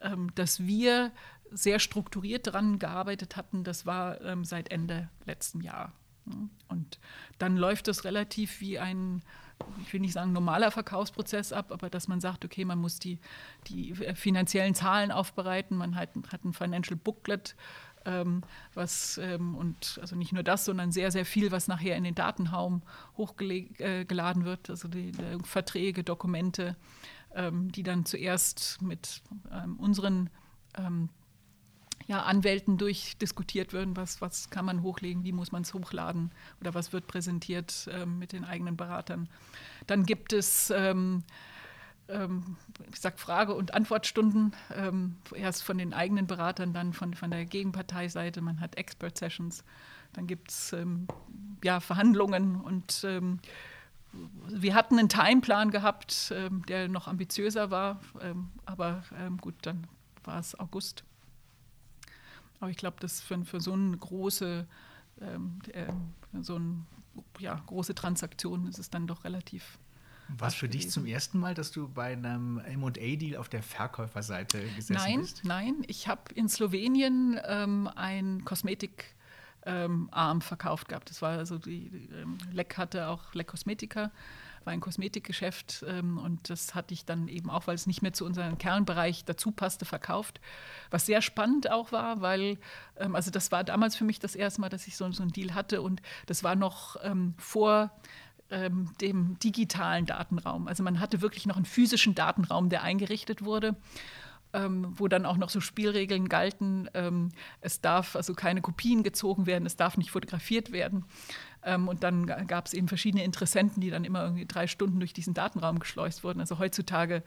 Ähm, dass wir sehr strukturiert daran gearbeitet hatten, das war ähm, seit Ende letzten Jahr. Ne? Und dann läuft das relativ wie ein, ich will nicht sagen normaler Verkaufsprozess ab, aber dass man sagt, okay, man muss die, die finanziellen Zahlen aufbereiten, man hat, hat ein Financial Booklet, ähm, was ähm, und also nicht nur das, sondern sehr, sehr viel, was nachher in den Datenraum hochgeladen äh, wird, also die, die Verträge, Dokumente, ähm, die dann zuerst mit ähm, unseren ähm, ja, Anwälten durchdiskutiert werden, was, was kann man hochlegen, wie muss man es hochladen oder was wird präsentiert ähm, mit den eigenen Beratern. Dann gibt es ähm, ähm, ich sag Frage- und Antwortstunden, ähm, erst von den eigenen Beratern, dann von, von der Gegenparteiseite. Man hat Expert-Sessions, dann gibt es ähm, ja, Verhandlungen und ähm, wir hatten einen Timeplan gehabt, ähm, der noch ambitiöser war, aber gut, dann war es August. Aber ich glaube, dass für, für, so eine große, ähm, äh, so eine ja, große Transaktion ist es dann doch relativ. War es für dich zum ersten Mal, dass du bei einem MA-Deal auf der Verkäuferseite gesessen nein, bist? Nein, nein. Ich habe in Slowenien ähm, ein Kosmetik- ähm, verkauft gehabt. Das war also die, die ähm, Leck hatte auch Leck Kosmetika, war ein Kosmetikgeschäft ähm, und das hatte ich dann eben auch, weil es nicht mehr zu unserem Kernbereich dazu passte, verkauft. Was sehr spannend auch war, weil, ähm, also das war damals für mich das erste Mal, dass ich so, so einen Deal hatte und das war noch ähm, vor ähm, dem digitalen Datenraum. Also man hatte wirklich noch einen physischen Datenraum, der eingerichtet wurde. Ähm, wo dann auch noch so Spielregeln galten. Ähm, es darf also keine Kopien gezogen werden, es darf nicht fotografiert werden. Ähm, und dann gab es eben verschiedene Interessenten, die dann immer irgendwie drei Stunden durch diesen Datenraum geschleust wurden. Also heutzutage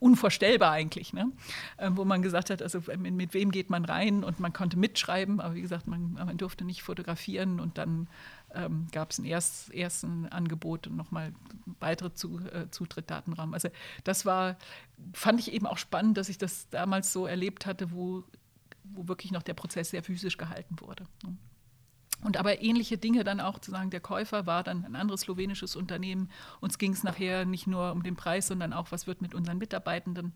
unvorstellbar eigentlich, ne? Ähm, wo man gesagt hat, also mit, mit, wem geht man rein und man konnte mitschreiben, aber wie gesagt, man, man durfte nicht fotografieren und dann ähm, gab es ein erst, ersten Angebot und nochmal weitere zu, äh, Zutritt-Datenraum. Also das war, fand ich eben auch spannend, dass ich das damals so erlebt hatte, wo, wo wirklich noch der Prozess sehr physisch gehalten wurde. Und aber ähnliche Dinge dann auch zu sagen, der Käufer war dann ein anderes slowenisches Unternehmen. Uns ging es nachher nicht nur um den Preis, sondern auch, was wird mit unseren Mitarbeitenden.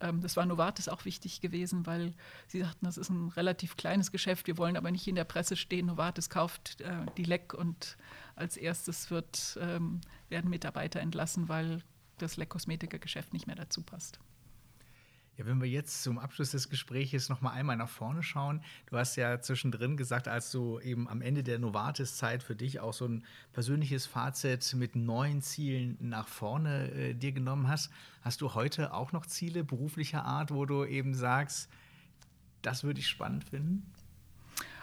Ähm, das war Novartis auch wichtig gewesen, weil sie sagten, das ist ein relativ kleines Geschäft. Wir wollen aber nicht in der Presse stehen. Novartis kauft äh, die Leck und als erstes wird, ähm, werden Mitarbeiter entlassen, weil das Leck-Kosmetiker-Geschäft nicht mehr dazu passt. Ja, wenn wir jetzt zum Abschluss des Gesprächs noch mal einmal nach vorne schauen. Du hast ja zwischendrin gesagt, als du eben am Ende der Novartis-Zeit für dich auch so ein persönliches Fazit mit neuen Zielen nach vorne äh, dir genommen hast. Hast du heute auch noch Ziele beruflicher Art, wo du eben sagst, das würde ich spannend finden?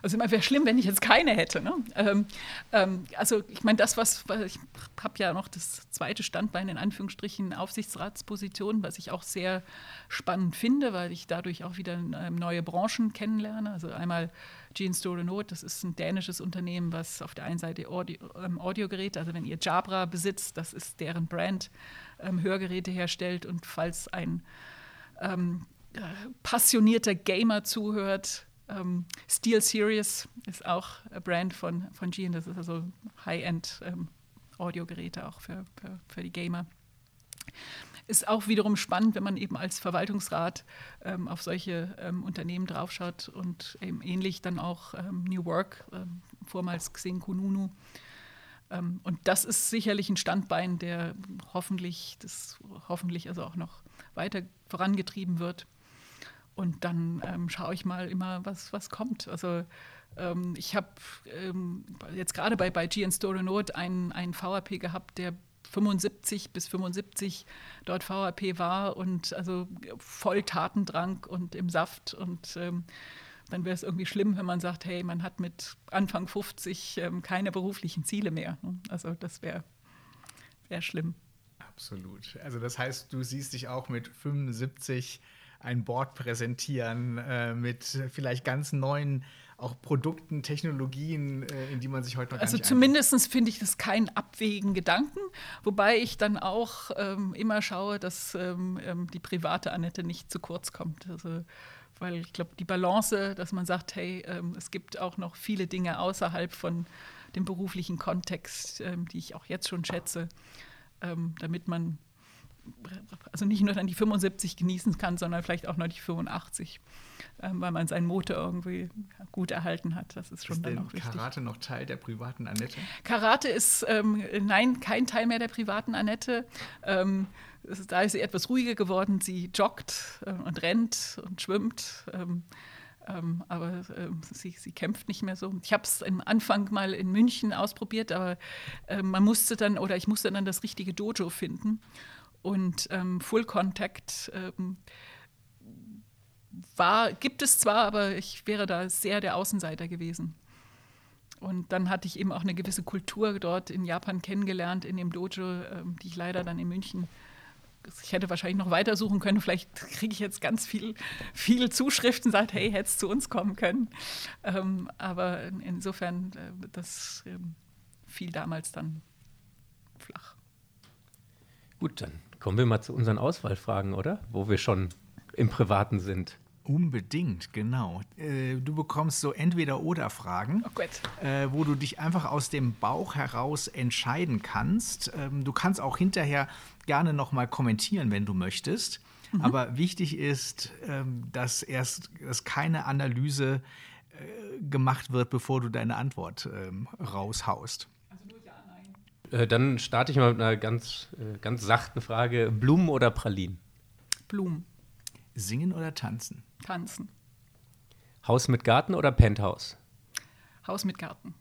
Also immer wäre schlimm, wenn ich jetzt keine hätte. Ne? Ähm, ähm, also ich meine, das, was, ich habe ja noch das zweite Standbein in Anführungsstrichen Aufsichtsratsposition, was ich auch sehr spannend finde, weil ich dadurch auch wieder ähm, neue Branchen kennenlerne. Also einmal Gene Store Note, das ist ein dänisches Unternehmen, was auf der einen Seite Audio, ähm, Audiogeräte, also wenn ihr Jabra besitzt, das ist deren Brand, ähm, Hörgeräte herstellt und falls ein ähm, äh, passionierter Gamer zuhört, ähm, Steel Series ist auch ein Brand von, von Gene, das ist also High-End ähm, Audiogeräte auch für, für, für, die Gamer. Ist auch wiederum spannend, wenn man eben als Verwaltungsrat ähm, auf solche ähm, Unternehmen draufschaut und eben ähnlich dann auch ähm, New Work, ähm, vormals Xing Kununu. und das ist sicherlich ein Standbein, der hoffentlich, das hoffentlich also auch noch weiter vorangetrieben wird. Und dann ähm, schaue ich mal immer, was, was kommt. Also ähm, ich habe ähm, jetzt gerade bei, bei GN Store Note einen, einen VAP gehabt, der 75 bis 75 dort VAP war und also voll Tatendrang und im Saft. Und ähm, dann wäre es irgendwie schlimm, wenn man sagt, hey, man hat mit Anfang 50 ähm, keine beruflichen Ziele mehr. Ne? Also das wäre wär schlimm. Absolut. Also das heißt, du siehst dich auch mit 75 ein Board präsentieren äh, mit vielleicht ganz neuen auch Produkten, Technologien, äh, in die man sich heute noch Also zumindest finde ich das keinen abwägen Gedanken, wobei ich dann auch ähm, immer schaue, dass ähm, ähm, die private Annette nicht zu kurz kommt. Also, weil ich glaube, die Balance, dass man sagt, hey, ähm, es gibt auch noch viele Dinge außerhalb von dem beruflichen Kontext, ähm, die ich auch jetzt schon schätze, ähm, damit man also nicht nur dann die 75 genießen kann, sondern vielleicht auch noch die 85, ähm, weil man seinen Motor irgendwie gut erhalten hat. Das ist schon ist dann auch wichtig. Karate noch Teil der privaten Annette? Karate ist, ähm, nein, kein Teil mehr der privaten Annette. Ähm, da ist sie etwas ruhiger geworden. Sie joggt äh, und rennt und schwimmt. Ähm, ähm, aber ähm, sie, sie, kämpft nicht mehr so. Ich habe es am Anfang mal in München ausprobiert, aber äh, man musste dann oder ich musste dann das richtige Dojo finden. Und ähm, Full Contact ähm, war, gibt es zwar, aber ich wäre da sehr der Außenseiter gewesen. Und dann hatte ich eben auch eine gewisse Kultur dort in Japan kennengelernt, in dem Dojo, ähm, die ich leider dann in München ich hätte wahrscheinlich noch weitersuchen können. Vielleicht kriege ich jetzt ganz viel, viele Zuschriften, sagt, hey, hättest zu uns kommen können. Ähm, aber insofern, äh, das ähm, fiel damals dann flach. Gut, dann Kommen wir mal zu unseren Auswahlfragen, oder? Wo wir schon im Privaten sind. Unbedingt, genau. Äh, du bekommst so Entweder-Oder-Fragen, oh äh, wo du dich einfach aus dem Bauch heraus entscheiden kannst. Ähm, du kannst auch hinterher gerne nochmal kommentieren, wenn du möchtest. Mhm. Aber wichtig ist, ähm, dass erst dass keine Analyse äh, gemacht wird, bevor du deine Antwort ähm, raushaust. Äh, dann starte ich mal mit einer ganz, äh, ganz sachten Frage. Blumen oder Pralinen? Blumen. Singen oder tanzen? Tanzen. Haus mit Garten oder Penthouse? Haus mit Garten.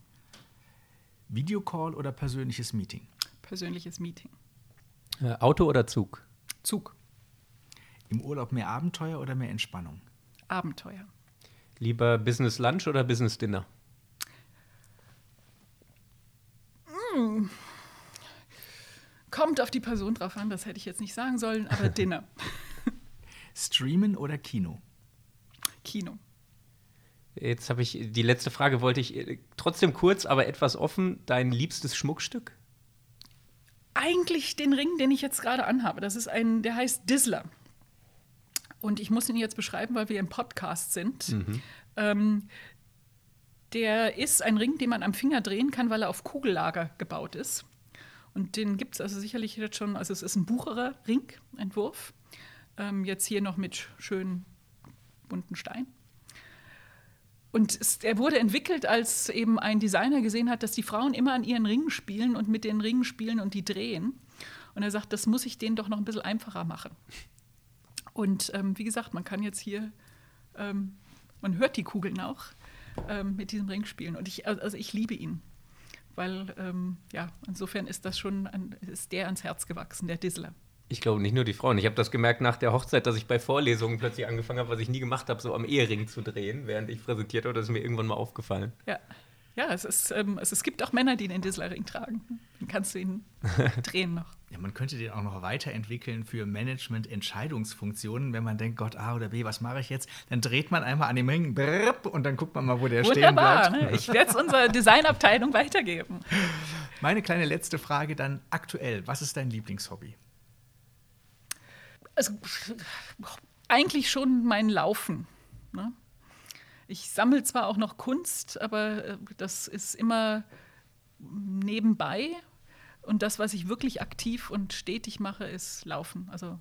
Videocall oder persönliches Meeting? Persönliches Meeting. Äh, Auto oder Zug? Zug. Im Urlaub mehr Abenteuer oder mehr Entspannung? Abenteuer. Lieber Business Lunch oder Business Dinner? Hm. Kommt auf die Person drauf an, das hätte ich jetzt nicht sagen sollen, aber Dinner. Streamen oder Kino? Kino. Jetzt habe ich die letzte Frage, wollte ich äh, trotzdem kurz, aber etwas offen. Dein liebstes Schmuckstück? Eigentlich den Ring, den ich jetzt gerade anhabe. Das ist ein, der heißt Dizzler. Und ich muss ihn jetzt beschreiben, weil wir im Podcast sind. Mhm. Ähm, der ist ein Ring, den man am Finger drehen kann, weil er auf Kugellager gebaut ist. Und den gibt es also sicherlich jetzt schon, also es ist ein Bucherer Ring-Entwurf. Ähm, jetzt hier noch mit schönen bunten Steinen. Und es, er wurde entwickelt, als eben ein Designer gesehen hat, dass die Frauen immer an ihren Ringen spielen und mit den Ringen spielen und die drehen. Und er sagt, das muss ich denen doch noch ein bisschen einfacher machen. Und ähm, wie gesagt, man kann jetzt hier, ähm, man hört die Kugeln auch ähm, mit diesem Ring spielen. Und ich, also ich liebe ihn. Weil, ähm, ja, insofern ist das schon, ein, ist der ans Herz gewachsen, der Dissler. Ich glaube nicht nur die Frauen. Ich habe das gemerkt nach der Hochzeit, dass ich bei Vorlesungen plötzlich angefangen habe, was ich nie gemacht habe, so am Ehering zu drehen, während ich präsentiert habe. Das ist mir irgendwann mal aufgefallen. Ja, ja es, ist, ähm, es, es gibt auch Männer, die den Disler-Ring tragen. Dann kannst du ihn drehen noch. Ja, man könnte den auch noch weiterentwickeln für Management-Entscheidungsfunktionen. Wenn man denkt, Gott, A oder B, was mache ich jetzt? Dann dreht man einmal an dem Ring und dann guckt man mal, wo der Wunderbar, stehen bleibt. Ne? Ich werde es unserer Designabteilung weitergeben. Meine kleine letzte Frage dann aktuell. Was ist dein Lieblingshobby? also, eigentlich schon mein Laufen. Ne? Ich sammle zwar auch noch Kunst, aber äh, das ist immer nebenbei. Und das, was ich wirklich aktiv und stetig mache, ist Laufen. Also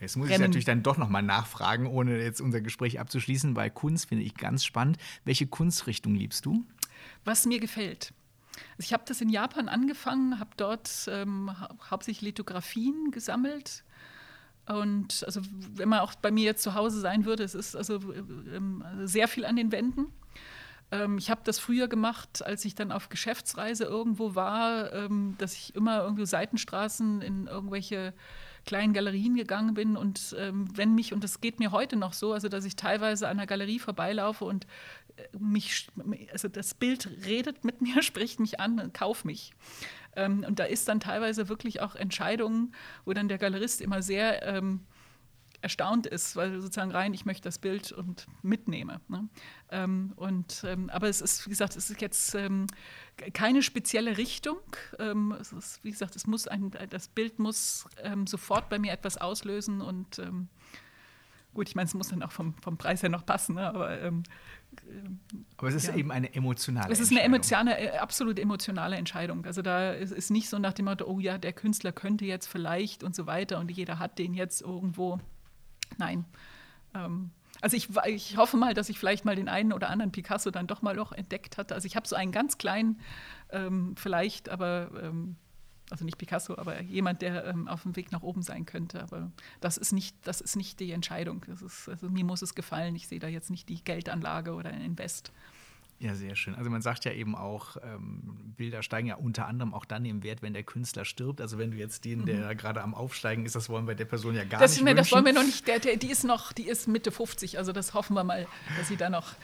Jetzt muss Rennen. ich natürlich dann doch nochmal nachfragen, ohne jetzt unser Gespräch abzuschließen. Bei Kunst finde ich ganz spannend. Welche Kunstrichtung liebst du? Was mir gefällt. Also ich habe das in Japan angefangen, habe dort ähm, hauptsächlich Lithografien gesammelt und also wenn man auch bei mir jetzt zu Hause sein würde, es ist also ähm, sehr viel an den Wänden. Ähm, ich habe das früher gemacht, als ich dann auf Geschäftsreise irgendwo war, ähm, dass ich immer irgendwie Seitenstraßen in irgendwelche kleinen Galerien gegangen bin und ähm, wenn mich, und das geht mir heute noch so, also dass ich teilweise an einer Galerie vorbeilaufe und äh, mich, also das Bild redet mit mir, spricht mich an, kauf mich. Ähm, und da ist dann teilweise wirklich auch Entscheidungen, wo dann der Galerist immer sehr ähm, erstaunt ist, weil sozusagen rein, ich möchte das Bild und mitnehme. Ne? Ähm, und, ähm, aber es ist, wie gesagt, es ist jetzt ähm, keine spezielle Richtung. Ähm, es ist, wie gesagt, es muss ein, das Bild muss ähm, sofort bei mir etwas auslösen und ähm, gut, ich meine, es muss dann auch vom, vom Preis her noch passen, ne? aber aber es ist ja. eben eine emotionale Es ist eine emotionale, äh, absolut emotionale Entscheidung. Also da ist es nicht so nach dem Motto, oh ja, der Künstler könnte jetzt vielleicht und so weiter und jeder hat den jetzt irgendwo. Nein. Ähm, also ich, ich hoffe mal, dass ich vielleicht mal den einen oder anderen Picasso dann doch mal noch entdeckt hatte. Also ich habe so einen ganz kleinen, ähm, vielleicht, aber ähm, also nicht Picasso, aber jemand, der ähm, auf dem Weg nach oben sein könnte. Aber das ist nicht, das ist nicht die Entscheidung. Ist, also mir muss es gefallen. Ich sehe da jetzt nicht die Geldanlage oder ein Invest. Ja, sehr schön. Also man sagt ja eben auch, ähm, Bilder steigen ja unter anderem auch dann im Wert, wenn der Künstler stirbt. Also wenn du jetzt den, der mhm. gerade am Aufsteigen ist, das wollen wir der Person ja gar das nicht Das wollen wir noch nicht. Der, der, die ist noch, die ist Mitte 50. Also das hoffen wir mal, dass sie da noch,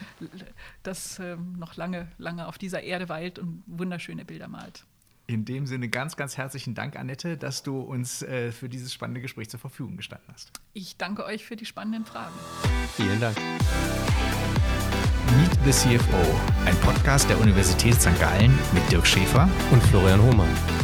das, ähm, noch lange, lange auf dieser Erde weilt und wunderschöne Bilder malt. In dem Sinne ganz, ganz herzlichen Dank, Annette, dass du uns äh, für dieses spannende Gespräch zur Verfügung gestanden hast. Ich danke euch für die spannenden Fragen. Vielen Dank. Meet the CFO, ein Podcast der Universität St. Gallen mit Dirk Schäfer und Florian Hohmann.